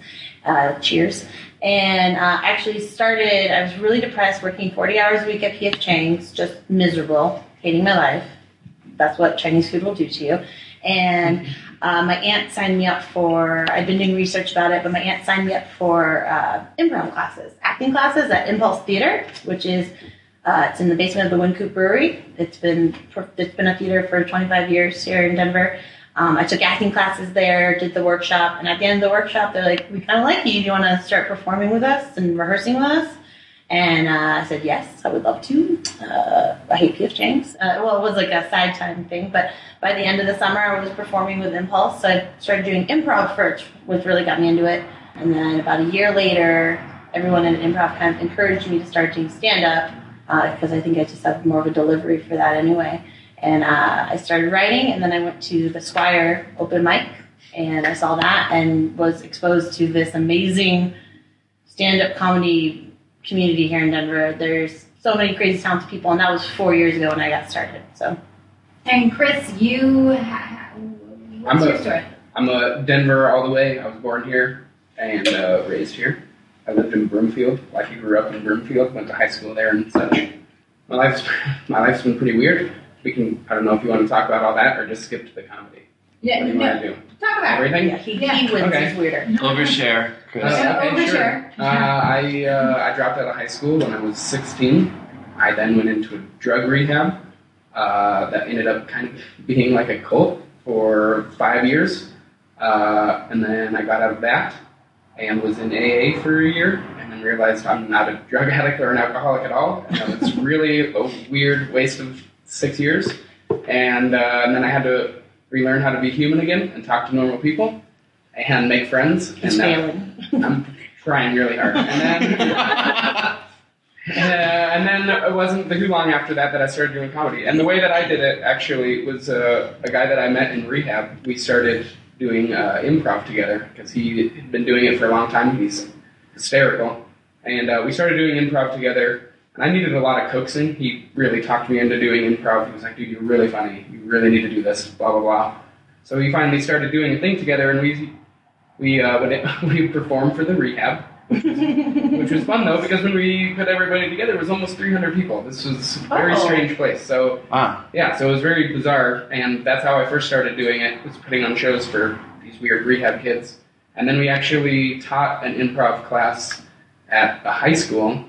Uh, cheers. And uh, actually started, I was really depressed, working 40 hours a week at PF Chang's, just miserable, hating my life. That's what Chinese food will do to you. And uh, my aunt signed me up for, I'd been doing research about it, but my aunt signed me up for uh, improv classes, acting classes at Impulse Theater, which is, uh, it's in the basement of the Wynkoop Brewery. It's been, it's been a theater for 25 years here in Denver. Um, I took acting classes there, did the workshop, and at the end of the workshop, they're like, "We kind of like you. Do you want to start performing with us and rehearsing with us?" And uh, I said, "Yes, I would love to." Uh, I hate PF Chang's. Uh, well, it was like a side time thing, but by the end of the summer, I was performing with Impulse, so I started doing improv first, which really got me into it. And then about a year later, everyone in improv kind of encouraged me to start doing stand up because I think I just have more of a delivery for that anyway. And uh, I started writing, and then I went to the Squire open mic, and I saw that and was exposed to this amazing stand-up comedy community here in Denver. There's so many crazy talented people, and that was four years ago when I got started. So And Chris, you, ha- I'm what's a- your story? I'm a Denver all the way. I was born here and uh, raised here. I lived in Broomfield, like I grew up in Broomfield, went to high school there and such. My life's my life's been pretty weird. We can I don't know if you want to talk about all that or just skip to the comedy. Yeah, what do you no, want to do? talk about. Everything? Yeah, he, Yeah. he wins. Okay. He's weirder. Overshare, Chris. Uh, okay, overshare. sure. Uh, I uh, I dropped out of high school when I was 16. I then went into a drug rehab uh, that ended up kind of being like a cult for five years, uh, and then I got out of that and was in AA for a year, and then realized I'm not a drug addict or an alcoholic at all. And it was really a weird waste of six years, and, uh, and then I had to relearn how to be human again and talk to normal people and make friends. And that- failing. I'm trying really hard. And then, uh, and then it wasn't too long after that that I started doing comedy. And the way that I did it actually was uh, a guy that I met in rehab. We started doing uh, improv together because he had been doing it for a long time. He's hysterical. And uh, we started doing improv together. And I needed a lot of coaxing. He really talked me into doing improv. He was like, dude, you're really funny. You really need to do this, blah, blah, blah. So we finally started doing a thing together, and we we uh, would we performed for the rehab, which was fun though because when we put everybody together, it was almost 300 people. This was a very Oh. strange place. So Wow. yeah, so it was very bizarre, and that's how I first started doing it. Was putting on shows for these weird rehab kids, and then we actually taught an improv class at a high school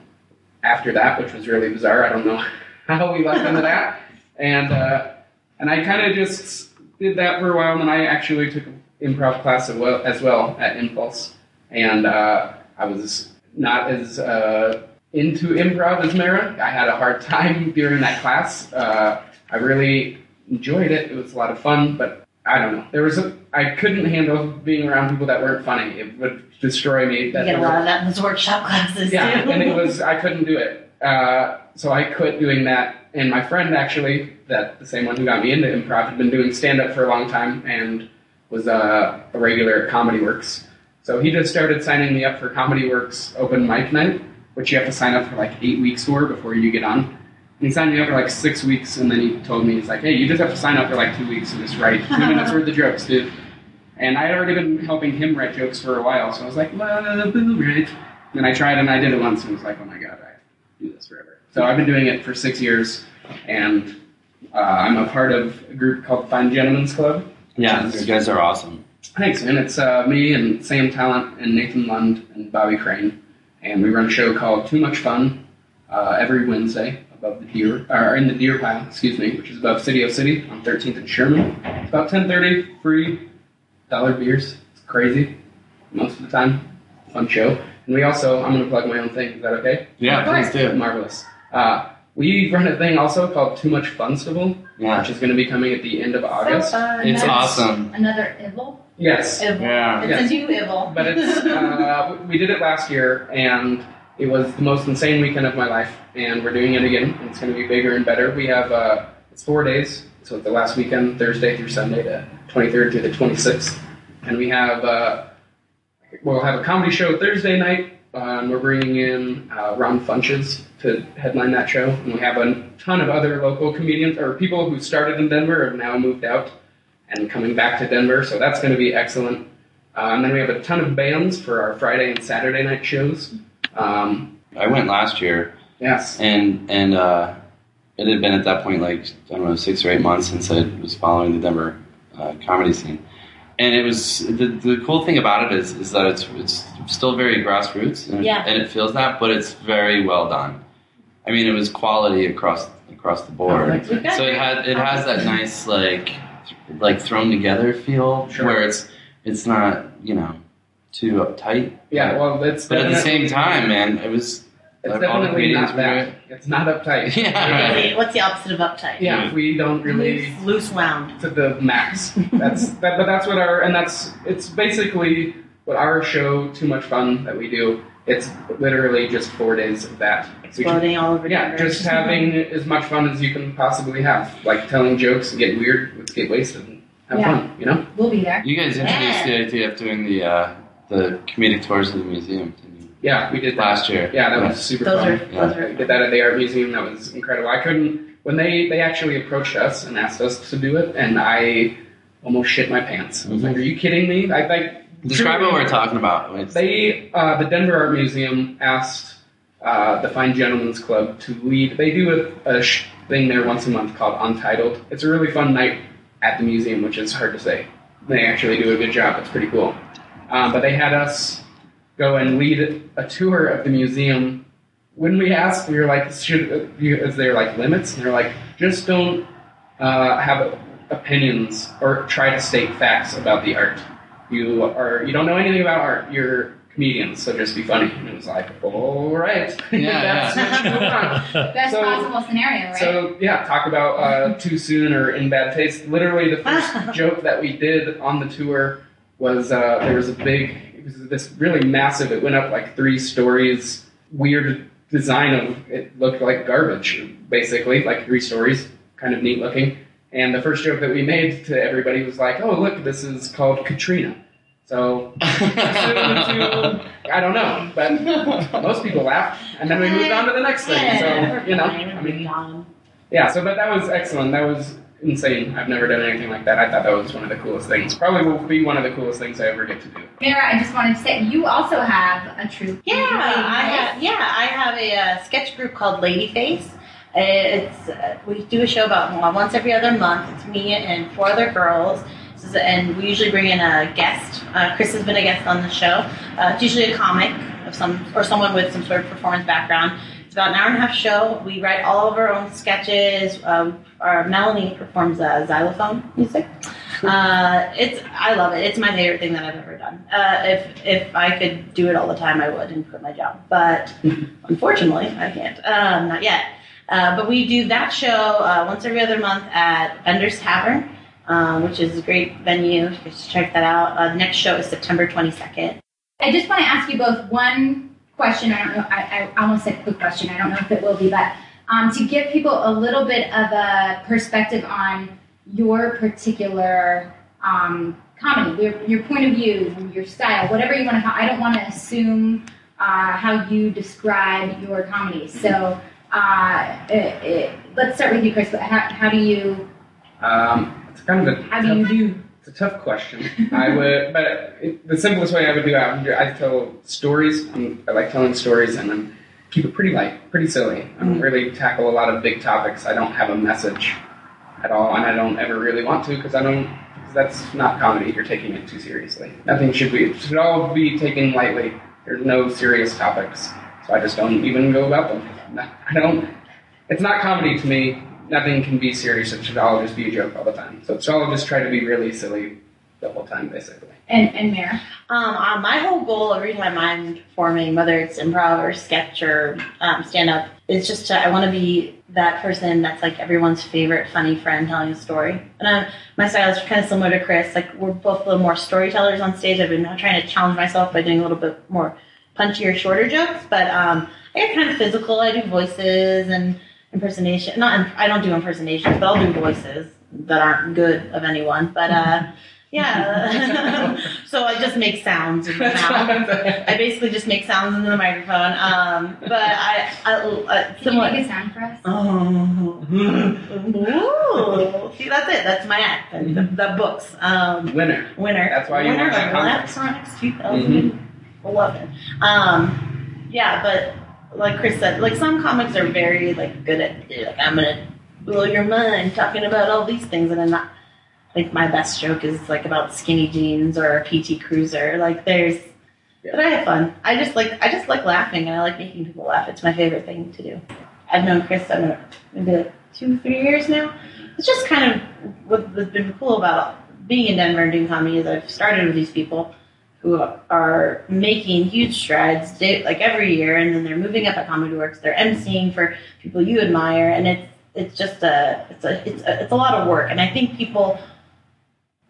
after that, which was really bizarre. I don't know how we left into that, and uh, and I kind of just did that for a while, and then I actually took improv class as well, as well at Impulse, and uh, I was not as uh, into improv as Mara. I had a hard time during that class. Uh, I really enjoyed it. It was a lot of fun, but I don't know. There was a I couldn't handle being around people that weren't funny. It would destroy me. You get a lot of that in those workshop classes yeah, too. and it was I couldn't do it. Uh, so I quit doing that. And my friend actually, that the same one who got me into improv, had been doing stand up for a long time and was uh, a regular at Comedy Works. So he just started signing me up for Comedy Works open mic night, which you have to sign up for like eight weeks for before you get on. He signed me up for like six weeks, and then he told me, he's like, hey, you just have to sign up for like two weeks and just write two minutes worth of jokes, dude. And I had already been helping him write jokes for a while, so I was like, well, right. Then I tried and I did it once and was like, oh my god, I do this forever. So I've been doing it for six years, and uh, I'm a part of a group called Fine Gentlemen's Club. Yeah, you guys are awesome. Thanks, and it's uh, me and Sam Tallent and Nathan Lund and Bobby Crane, and we run a show called Too Much Fun uh, every Wednesday above the deer, or in the Deer Pile, excuse me, which is above City O City on 13th and Sherman. It's about 10:30, free dollar beers. It's crazy most of the time. Fun show, and we also I'm going to plug my own thing. Is that okay? Yeah, please do. Marvelous. Uh, we run a thing also called Too Much Funstival, Yeah. which is going to be coming at the end of August. So, uh, It's awesome. Another Ibble? Yes. Ibble. Yeah. It's Yes. a new Ibble. but it's uh, we did it last year and it was the most insane weekend of my life and we're doing it again it's going to be bigger and better. We have uh, it's four days so the last weekend thursday through sunday the 23rd through the 26th and we have uh, we'll have a comedy show thursday night uh, and we're bringing in uh, ron funches to headline that show. And we have a ton of other local comedians or people who started in denver have now moved out and coming back to denver so that's going to be excellent. Uh, and then we have a ton of bands for our Friday and Saturday night shows. Um, I went last year, yes. and and uh, it had been at that point like I don't know six or eight months since I was following the Denver uh, comedy scene, and it was the, the cool thing about it is is that it's it's still very grassroots, and, Yeah. and it feels that, but it's very well done. I mean, it was quality across across the board. Oh, thanks. We've got So it had it has that nice like like thrown together feel Sure. where it's it's not you know too uptight. Yeah, well, it's But at the same time, man, it was it's like, all the definitely comedians not were that. doing It's not uptight. Yeah. Really, What's the opposite of uptight? Yeah, we don't really Loose, loose wound. to the max. That's that, but that's what our and that's it's basically what our show. Too much fun that we do. It's literally just four days of that. We ju- Exploding all over yeah, Denver. just having as much fun as you can possibly have, like telling jokes and getting weird. Let's get wasted and have Yeah. fun. You know? We'll be there. You guys introduced the idea of doing the uh, the comedic tours of the museum? Yeah, we did that. last year. Yeah, that was super Those fun. are, Yeah. those I are did that at the art museum. That was incredible. I couldn't when they they actually approached us and asked us to do it, and I almost shit my pants. I was like, "Are you kidding me?" I like Describe what we're talking about. It's- They, uh, the Denver Art Museum asked uh, the Fine Gentlemen's Club to lead. They do a, a sh- thing there once a month called Untitled. It's a really fun night at the museum, which is hard to say. They actually do a good job. It's pretty cool. Um, but they had us go and lead a tour of the museum. When we asked, we were like, "Should is there like limits?" And they're like, "Just don't uh, have opinions or try to state facts about the art. You are you don't know anything about art. You're comedians, so just be funny." And it was like, "All right, Yeah, That's what you want." Best So- possible scenario, right? So yeah, talk about uh, too soon or in bad taste. Literally, the first joke that we did on the tour was uh, there was a big, it was this really massive. It went up like three stories. Weird design of it looked like garbage, basically, like three stories, kind of neat looking. And the first joke that we made to everybody was like, "Oh, look, this is called Katrina." So to, I don't know, but most people laughed, and then we moved on to the next thing. So you know, I mean, yeah, so but that was excellent. That was insane. I've never done anything like that. I thought that was one of the coolest things. Probably will be one of the coolest things I ever get to do. Mara, I just wanted to say you also have a troupe. Yeah, I have. Yeah, I have a uh, sketch group called Ladyface. It's uh, we do a show about well, once every other month. It's me and four other girls, is- and we usually bring in a guest. Uh, Chris has been a guest on the show. Uh, it's usually a comic of some or someone with some sort of performance background. It's about an hour and a half show. We write all of our own sketches. Um, our Melanie performs uh, xylophone music. Uh, it's I love it. It's my favorite thing that I've ever done. Uh, if if I could do it all the time, I would and quit my job. But unfortunately, I can't. Um, not yet. Uh, but we do that show uh, once every other month at Bender's Tavern, um, which is a great venue. You should check that out. Uh, the next show is September 22nd. I just want to ask you both one question. I don't know. I, I almost said quick question. I don't know if it will be, but um, to give people a little bit of a perspective on your particular um, comedy, your, your point of view, your style, whatever you want to. I don't want to assume uh, how you describe your comedy. So uh, it, it, let's start with you, Chris. How, how do you Um, it's kind of a how do you do? It's a tough question. I would, but it, the simplest way I would do it, I, would, I tell stories. I'm, I like telling stories, and then keep it pretty light, pretty silly. I don't mm. really tackle a lot of big topics. I don't have a message at all, and I don't ever really want to because I don't. Cause that's not comedy. You're taking it too seriously. Nothing should be. It should all be taken lightly. There's no serious topics, so I just don't even go about them. I don't. It's not comedy to me. Nothing can be serious. It should all just be a joke all the time. So it's all just try to be really silly the whole time, basically. And and Mara. Um, uh, my whole goal every time I'm performing, whether it's improv or sketch or um, stand up, is just to I want to be that person that's like everyone's favorite funny friend telling a story. And uh, my style is kind of similar to Chris. Like we're both a little more storytellers on stage. I've been trying to challenge myself by doing a little bit more punchier, shorter jokes. But um, I get kind of physical. I do voices and impersonation. Not I don't do impersonations, but I'll do voices that aren't good of anyone. But uh, yeah. so I just make sounds in the mouth. I basically just make sounds into the microphone. Um, but I, I uh, Can you make a sound for us? Oh, Ooh. see, that's it. That's my act. The, the books. Um, Winner. winner. That's why you winner won that of contest. Electronics 2011. Um, yeah, but like Chris said, like some comics are very like good at like I'm gonna blow your mind talking about all these things, and I'm not. Like my best joke is like about skinny jeans or a PT Cruiser. Like there's, but I have fun. I just like I just like laughing and I like making people laugh. It's my favorite thing to do. I've known Chris I don't know, maybe like two three years now. It's just kind of what- what's been cool about being in Denver and doing comedy is I've started with these people who are making huge strides day, like every year, and then they're moving up at Comedy Works. They're emceeing for people you admire, and it's it's just a it's a it's a, it's a lot of work. And I think people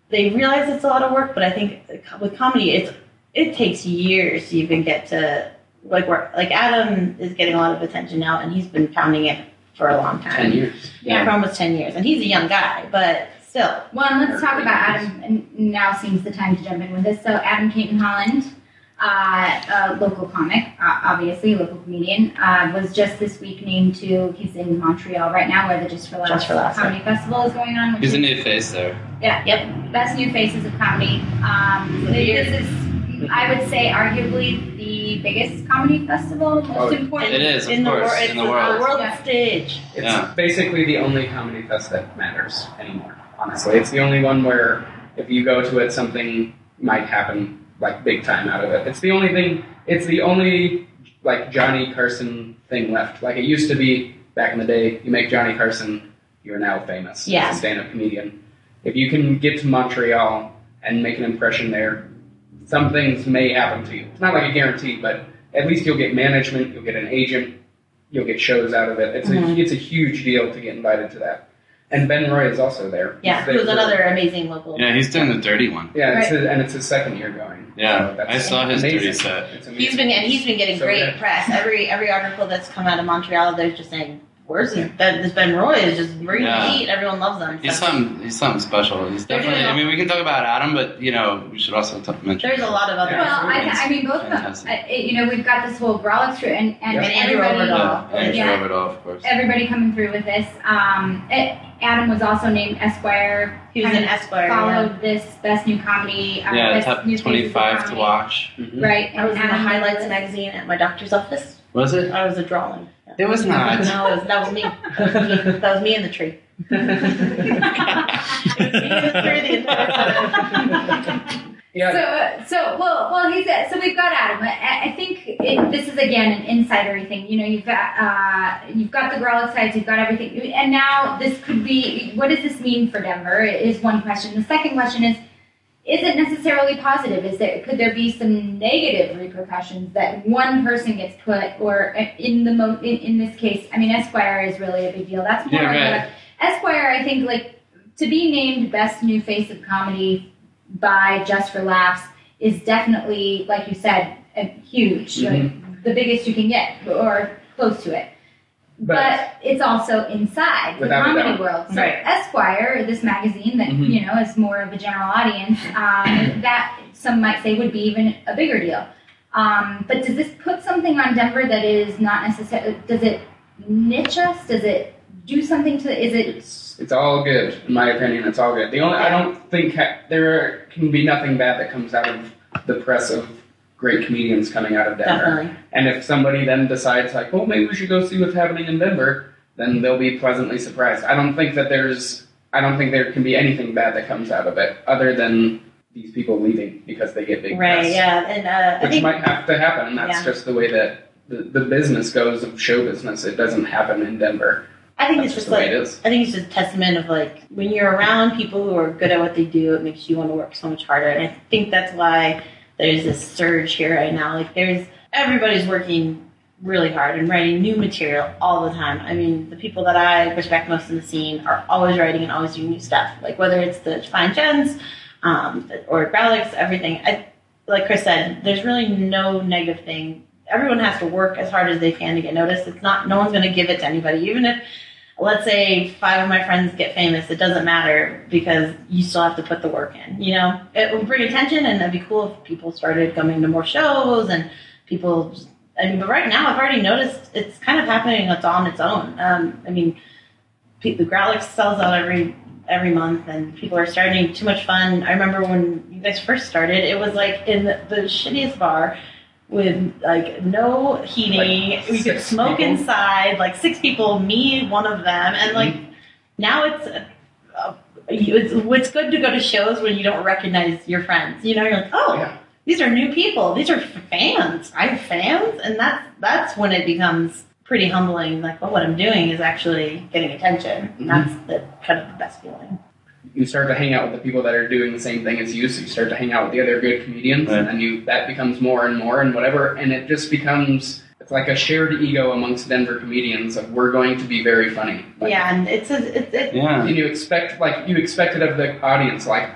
they realize it's a lot of work, but I think with comedy, it's it takes years to even get to like where like Adam is getting a lot of attention now, and he's been pounding it for a long time. Ten years. Yeah, for almost ten years, and he's a young guy, but still. Well, and let's talk about Adam. And now seems the time to jump in with this. So, Adam Cayton Holland, uh, a local comic, uh, obviously a local comedian, uh, was just this week named to. He's in Montreal right now, where the Just for Laughs, Just for Laughs, comedy festival is going on. Which He's a new face there. yeah, yep, best new faces of comedy. Um, this is, I would say, arguably the biggest comedy festival, most Oh, important. It is, of in course, the, wor- in it's the world. world Yeah. stage. It's Yeah. basically the only comedy fest that matters anymore. Honestly, it's the only one where if you go to it, something might happen like big time out of it. It's the only thing. It's the only like Johnny Carson thing left. Like it used to be back in the day. You make Johnny Carson, you're now famous Yeah. as a stand-up comedian. If you can get to Montreal and make an impression there, some things may happen to you. It's not like a guarantee, but at least you'll get management, you'll get an agent, you'll get shows out of it. It's Mhm. a it's a huge deal to get invited to that. And Ben Roy is also there. Yeah, He's there who's for- another amazing local. Yeah, he's doing the dirty one. Yeah, it's Right. his, and it's his second year going. Yeah, So that's I saw his amazing. dirty set. It's He's amazing. been and he's been getting So great good. press. Every every article that's come out of Montreal, they're just saying, "Where's this Ben? This Ben Roy is just bringing Yeah. the heat. Everyone loves him." He's So something. He's something special. He's They're definitely. I mean, we can talk about Adam, but you know, we should also talk, mention. there's a lot of other. Well, I, I mean, both of them. Fantastic. I, you know, we've got this whole Grawlix through, and, and Yeah. And Andrew everybody, Orvedahl. Yeah, Andrew Yeah. Orvedahl, of course. everybody coming through with this. Um, it, Adam was also named Esquire. He was kind in of Esquire. Followed this best new comedy. Uh, Yeah, best top new twenty-five to comedy. watch. Mhm. Right. I was in the highlights was- magazine at my doctor's office. Was it? I was a drawing. Yeah. It was not. No, it was, that was me. That was me in the tree. Yeah, So, so well, well, he's a, so we've got Adam. I, I think it, this is again an insidery thing. You know, you've got uh, you've got the Grolic sites, you've got everything, and now this could be. What does this mean for Denver? Is one question. The second question is. Is it necessarily positive? Is there could there be some negative repercussions that one person gets put, or in the mo in, in this case, I mean, Esquire is really a big deal. That's more Yeah, right. Esquire. I think like to be named best new face of comedy by Just for Laughs is definitely, like you said, a huge, Mhm. like the biggest you can get, or close to it. But, but it's also inside the comedy world. So Right. Esquire, this magazine that Mhm. you know is more of a general audience, um, that some might say would be even a bigger deal. Um, but does this put something on Denver that is not necessarily? Does it niche us? Does it do something to? Is it? It's it's all good in my opinion. It's all good. The only I don't think ha- there can be nothing bad that comes out of the press of great comedians coming out of Denver. Definitely. And if somebody then decides like, well, maybe we should go see what's happening in Denver, then they'll be pleasantly surprised. I don't think that there's, I don't think there can be anything bad that comes out of it, other than these people leaving because they get big Right. press, Yeah. And uh, I which think might have to happen. That's Yeah. just the way that the, the business goes of show business. It doesn't happen in Denver. I think That's it's just just like it. I think it's just a testament of like when you're around people who are good at what they do, it makes you want to work so much harder. And I think that's why there's this surge here right now. Like there's everybody's working really hard and writing new material all the time. I mean, the people that I respect most in the scene are always writing and always doing new stuff. Like whether it's the Fine Gens um, or Grawlix, everything. I, like Chris said, there's really no negative thing. Everyone has to work as hard as they can to get noticed. It's not no one's going to give it to anybody, even if let's say five of my friends get famous, it doesn't matter because you still have to put the work in. You know, it would bring attention, and it'd be cool if people started coming to more shows and people. Just, I mean, but right now I've already noticed it's kind of happening. It's on its own. Um, I mean, the Grawlix sells out every every month, and people are starting too much fun. I remember when you guys first started, it was like in the, the shittiest bar with like no heating. Like we could smoke people? inside, like six people, me, one of them, and like now it's. Uh, it's, it's good to go to shows when you don't recognize your friends. You know, you're like, oh, Yeah. these are new people. These are fans. I have fans, and that's that's when it becomes pretty humbling. Like, well, what I'm doing is actually getting attention. And that's the kind of the best feeling. You start to hang out with the people that are doing the same thing as you, so you start to hang out with the other good comedians, Right. and then you that becomes more and more and whatever, and it just becomes it's like a shared ego amongst Denver comedians of we're going to be very funny. Like, yeah, and it's a, it's it, Yeah. and you expect like you expect it of the audience like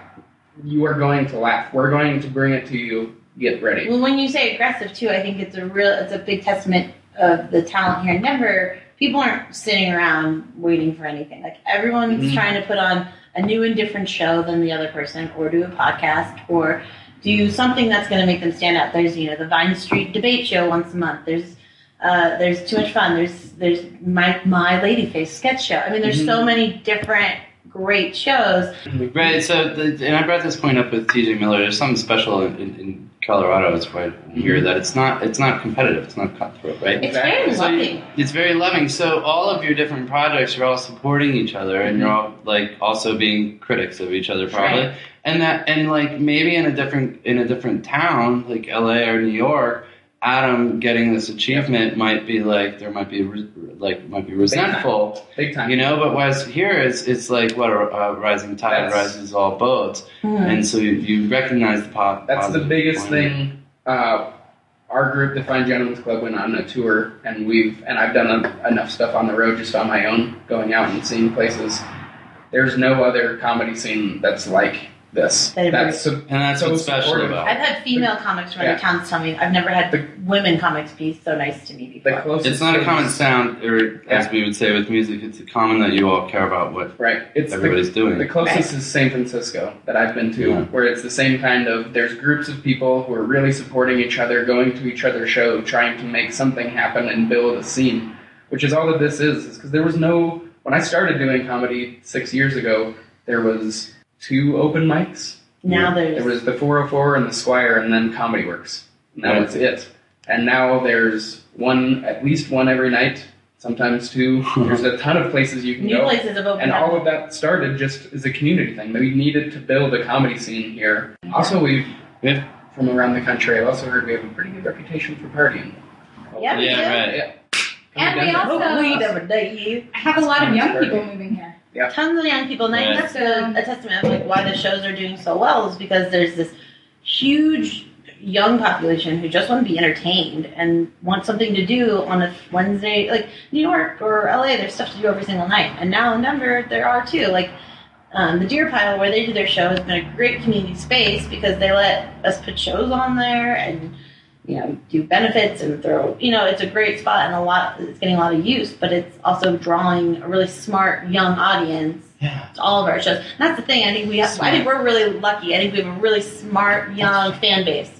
you are going to laugh we're going to bring it to you get ready Well, when you say aggressive too, I think it's a real, it's a big testament of the talent here in Denver. People aren't sitting around waiting for anything. Like everyone's Mhm. trying to put on a new and different show than the other person, or do a podcast, or do something that's going to make them stand out. There's you know the Vine Street debate show once a month. There's uh, there's too much fun. There's there's my my Ladyface sketch show. I mean, there's so many different great shows. Right. So, the, and I brought this point up with TJ Miller. There's something special in, in, in Colorado. It's right here that it's not it's not competitive. It's not cutthroat. Right. It's very So you- loving. it's very loving. So all of your different projects, you're all supporting each other, and you're mm-hmm. all like also being critics of each other, probably. Right. And that, and like maybe in a different in a different town, like LA or New York, Adam getting this achievement might be like there might be re- like might be resentful, Big time. you know. But whereas here, it's it's like what a, a rising tide That's- rises all boats, Mhm. and so you, you recognize the pop. That's the biggest point. thing. Uh, our group, the Fine Gentlemen's Club, went on a tour, and we've and I've done a, enough stuff on the road just on my own, going out and seeing places. There's no other comedy scene that's like this. That. That's so, and that's so what's special supportive. about. I've had female comics from Yeah. other towns tell me I've never had The- women comics be so nice to me the before. It's not a common sound, or as we would say with music, it's a common that you all care about what Right. It's the, everybody's doing. the closest is San Francisco that I've been to, Yeah. where it's the same kind of. There's groups of people who are really supporting each other, going to each other's show, trying to make something happen and build a scene, which is all that this is. Is because there was no. When I started doing comedy six years ago, there was two open mics. now there's There was the 404 and the Squire, and then Comedy Works. And that Right. was it. And now there's one, at least one every night, sometimes two. there's a ton of places you can new go. places have opened And up. all of that started just as a community thing. We needed to build a comedy scene here. Also, we've Yeah. from around the country. I've also heard we have a pretty good reputation for partying. Yeah, we Yeah, right. Yeah. And we Denver. also- weed every day. I have a lot of young people moving here. Tons of young people, and I think that's a, a testament of like why the shows are doing so well is because there's this huge young population who just want to be entertained and want something to do on a Wednesday, like New York or LA. There's stuff to do every single night, and now in Denver there are too. Like um, the Deer Pile, where they do their show, has been a great community space because they let us put shows on there and you know do benefits and throw. You know, it's a great spot and a lot. It's getting a lot of use, but it's also drawing a really smart young audience Yeah. to all of our shows. And that's the thing. I think we have. I think we're really lucky. I think we have a really smart young fan base.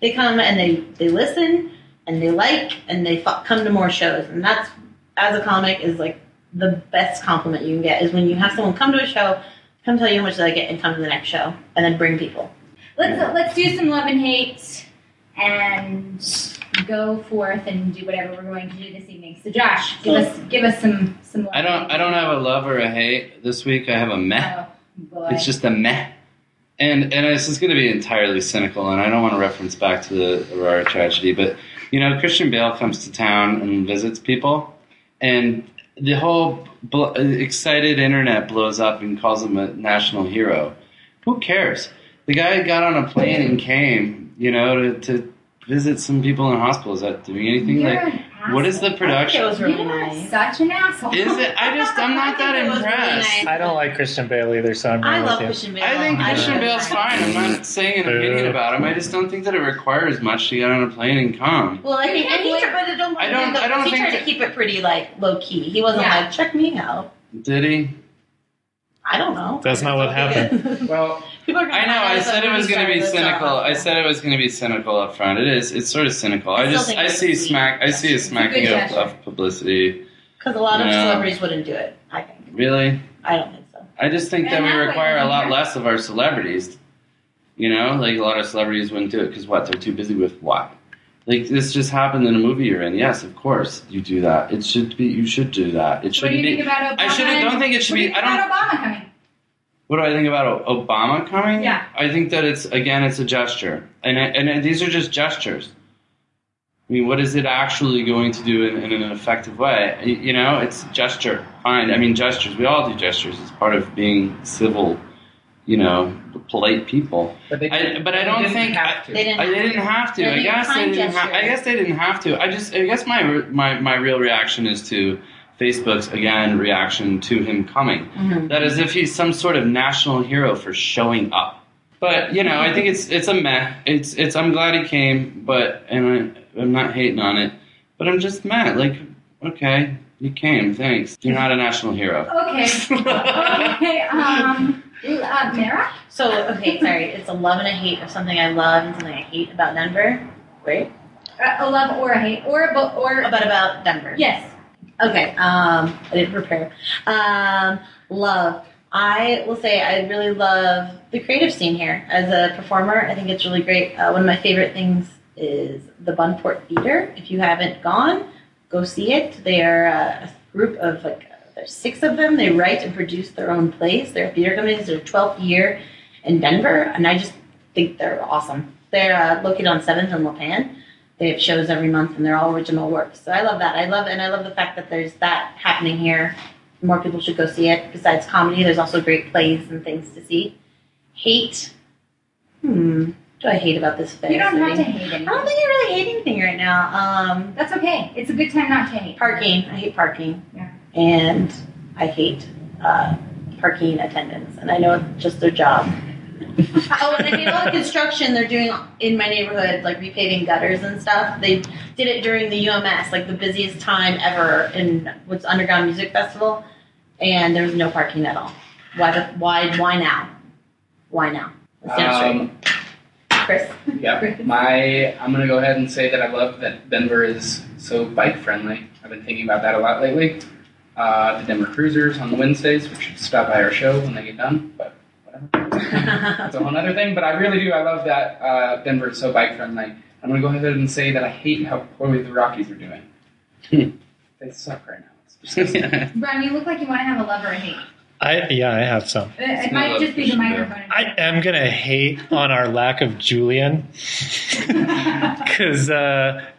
They come and they they listen and they like and they f- come to more shows. And that's as a comic is like the best compliment you can get is when you have someone come to a show, come tell you how much they like it, and come to the next show, and then bring people. Let's uh, let's do some love and hate and go forth and do whatever we're going to do this evening. So Josh, give us give us some some. Love I don't. I don't have a love or a hate this week. I have a meh. Oh boy. It's just a meh. And and this is going to be entirely cynical, and I don't want to reference back to the Aurora tragedy, but you know, Christian Bale comes to town and visits people, and the whole bl- excited internet blows up and calls him a national hero. Who cares? The guy got on a plane and came, you know, to, to visit some people in hospitals. Is that doing anything? You're like, an what is the I think production? was really You're nice. such an asshole. Is it? I just, I'm not that think it was really impressed. nice. I don't like Christian Bale either, so I'm I love with you. Christian Bale. I think I Christian Bale's fine. I'm not saying an opinion about him. I just don't think that it requires much to get on a plane and come. Well, I think, and he, Wait. but don't, I don't- I don't he think tried that- to keep it pretty like low key. He wasn't Yeah. like check me out. Did he? I don't know. That's not what happened. Well, People are gonna I know. I said it was going to be cynical. I said it was going to be cynical up front. It is. It's sort of cynical. I I just. I see smack. I see a smacking of, of publicity. Because a lot of No. celebrities wouldn't do it. I think. Really. I don't think so. I just think that we require a lot less of our celebrities. You know, like a lot of celebrities wouldn't do it because what? They're too busy with what? Like this just happened in a movie you're in. Yes, of course you do that. It should be. You should do that. It What do shouldn't you be. think about Obama? I shouldn't- don't think it should be- I don't- about Obama coming. What do I think about Obama coming? Yeah. I think that it's again, it's a gesture, and and these are just gestures. I mean, what is it actually going to do in, in an effective way? You know, it's a gesture. Fine. I mean, gestures. We all do gestures. It's part of being civil. You know, polite people. but they, I- but I don't didn't think- have to. They didn't. I they didn't have to. I guess they didn't. Ha- I guess they didn't have to. I just. I guess my my my real reaction is to Facebook's again reaction to him coming. Mhm. That is if he's some sort of national hero for showing up. But you know, I think it's it's a meh. It's it's. I'm glad he came, but and I, I'm not hating on it. But I'm just mad. Like, okay, you came. Thanks. You're not a national hero. Okay. okay. Um. Uh, Mara? So, okay, sorry. It's a love and a hate of something I love and something I hate about Denver. Great. Uh, a love or a hate or a bo- or About about Denver. yes. Okay. Um, I didn't prepare. Um, love. I will say I really love the creative scene here. As a performer, I think it's really great. Uh, one of my favorite things is the Buntport Theater. If you haven't gone, go see it. They are uh, a group of like there's six of them. They write and produce their own plays. They're theater companies. Their 12th year in Denver, and I just think they're awesome. They're uh, located on Seventh and Lipan. They have shows every month, and they're all original works. So I love that. I love and I love the fact that there's that happening here. More people should go see it. Besides comedy, there's also great plays and things to see. Hate. Hmm. What do I hate about this fair You don't have to hate I anything. don't think I really hate anything right now. Um, That's okay. It's a good time not to hate. parking. I hate parking. Yeah. And I hate uh, parking attendants. And I know it's just their job. oh, and I hate all the construction they're doing in my neighborhood, like repaving gutters and stuff. They did it during the UMS, like the busiest time ever in what's Underground Music Festival, and there was no parking at all. Why? The, why? Why now? Why now? Um, Chris. yeah, my I'm gonna go ahead and say that I love that Denver is so bike friendly. I've been thinking about that a lot lately. Uh, the Denver Cruisers on Wednesdays, which should stop by our show when they get done, but. That's a whole other thing. But I really do. I love that uh, Denver is so bike friendly. I'm gonna go ahead and say that I hate how poorly the Rockies are doing. they suck right now. It's just, Brian, you look like you want to have a love or a hate. I yeah, I have some. It, it might just be the microphone. I am gonna hate on our lack of Julian because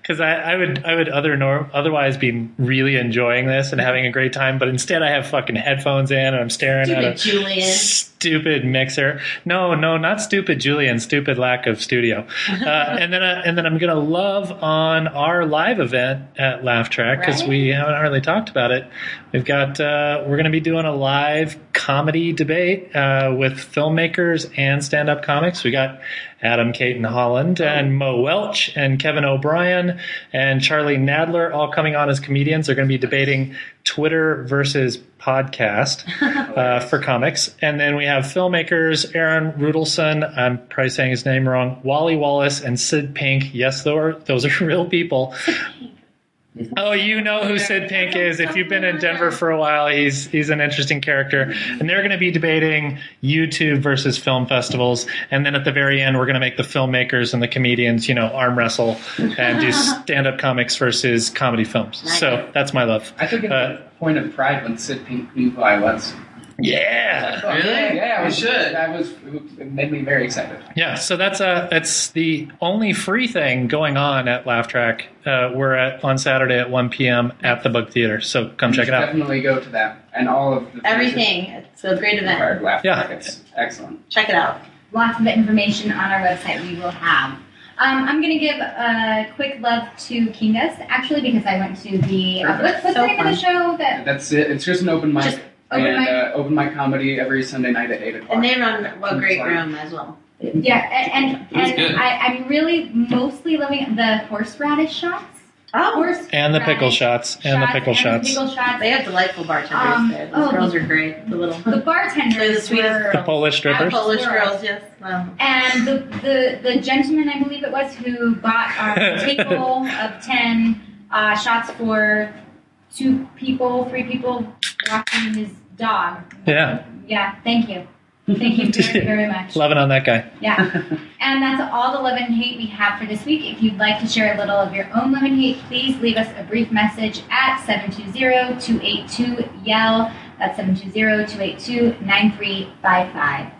because I, I would I would other nor- otherwise be really enjoying this and having a great time, but instead I have fucking headphones in and I'm staring at a Stupid Julian. stupid mixer. No, no, not stupid Julian. Stupid lack of studio. Uh, and then uh, and then I'm gonna love on our live event at Laugh Track because we haven't really talked about it. We've got uh, we're gonna be doing a live comedy debate uh, with filmmakers and stand up comics. We got Adam Cayton Holland and Mo Welch and Kevin O'Brien and Charlie Nadler all coming on as comedians. They're going to be debating Twitter versus podcast uh, for comics. And then we have filmmakers Aaron Rudelson, I'm probably saying his name wrong, Wally Wallace, and Sid Pink. Yes, those are, those are real people. Oh, you know who Sid Pink is. If you've been in Denver for a while, he's he's an interesting character. And they're going to be debating YouTube versus film festivals. And then at the very end, we're going to make the filmmakers and the comedians, you know, arm wrestle and do stand-up comics versus comedy films. So that's my love. I took it Uh, a point of pride when Sid Pink knew who I was. Yeah. Really? Yeah, I We was, should. That was it made me very excited. Yeah, so that's uh that's the only free thing going on at Laugh Track. Uh, we're at on Saturday at 1 p.m. at the Book Theater. So come You check it out. Definitely go to that and all of the Everything. It's a great event. Laugh. Yeah. It's excellent. Check it out. Lots of information on our website we will have. Um, I'm going to give a quick love to Kinga's, actually, because I went to the. Uh, what's what's So the name of the show? That That's it. It's just an open mic. Just open and mic? Uh, open mic comedy every Sunday night at eight o'clock. And they run a great room as well. Yeah, and and, and. I, I'm really mostly loving the horseradish shots. Oh, Horse And the pickle radish shots. And the pickle and shots. pickle shots. they have delightful bartenders Um, there. Those oh, girls the- are great. The little The bartenders They're the sweetest were, The Polish strippers. Polish Swirls. girls. Yes. Wow. and the, the the gentleman I believe it was who bought a table of ten uh, shots for two people, three people walking his dog. Yeah. Yeah. Thank you. Thank you very, very much. Loving on that guy. Yeah. And that's all the love and hate we have for this week. If you'd like to share a little of your own love and hate, please leave us a brief message at 720-282-YELL. That's 720-282-9355.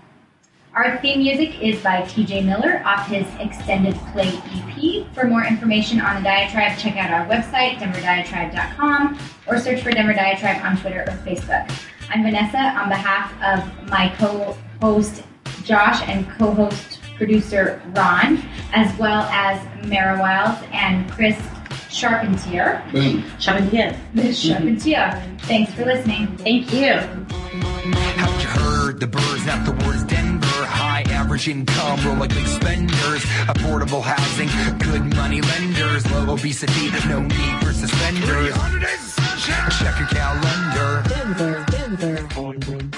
Our theme music is by TJ Miller off his extended play EP. For more information on the Diatribe, check out our website, denverdiatribe.com, or search for Denver Diatribe on Twitter or Facebook. I'm Vanessa on behalf of my co-host Josh and co-host producer Ron, as well as Mara Wiles and Chris Charpentier. Boom. Shoving kids. Charpentier. Thanks for listening. Thank you. Haven't you heard the birds, not the words Denver? High average income, roll like big spenders. Affordable housing, good money lenders. Low obesity, no need for suspenders. Check your calendar. Denver, Denver.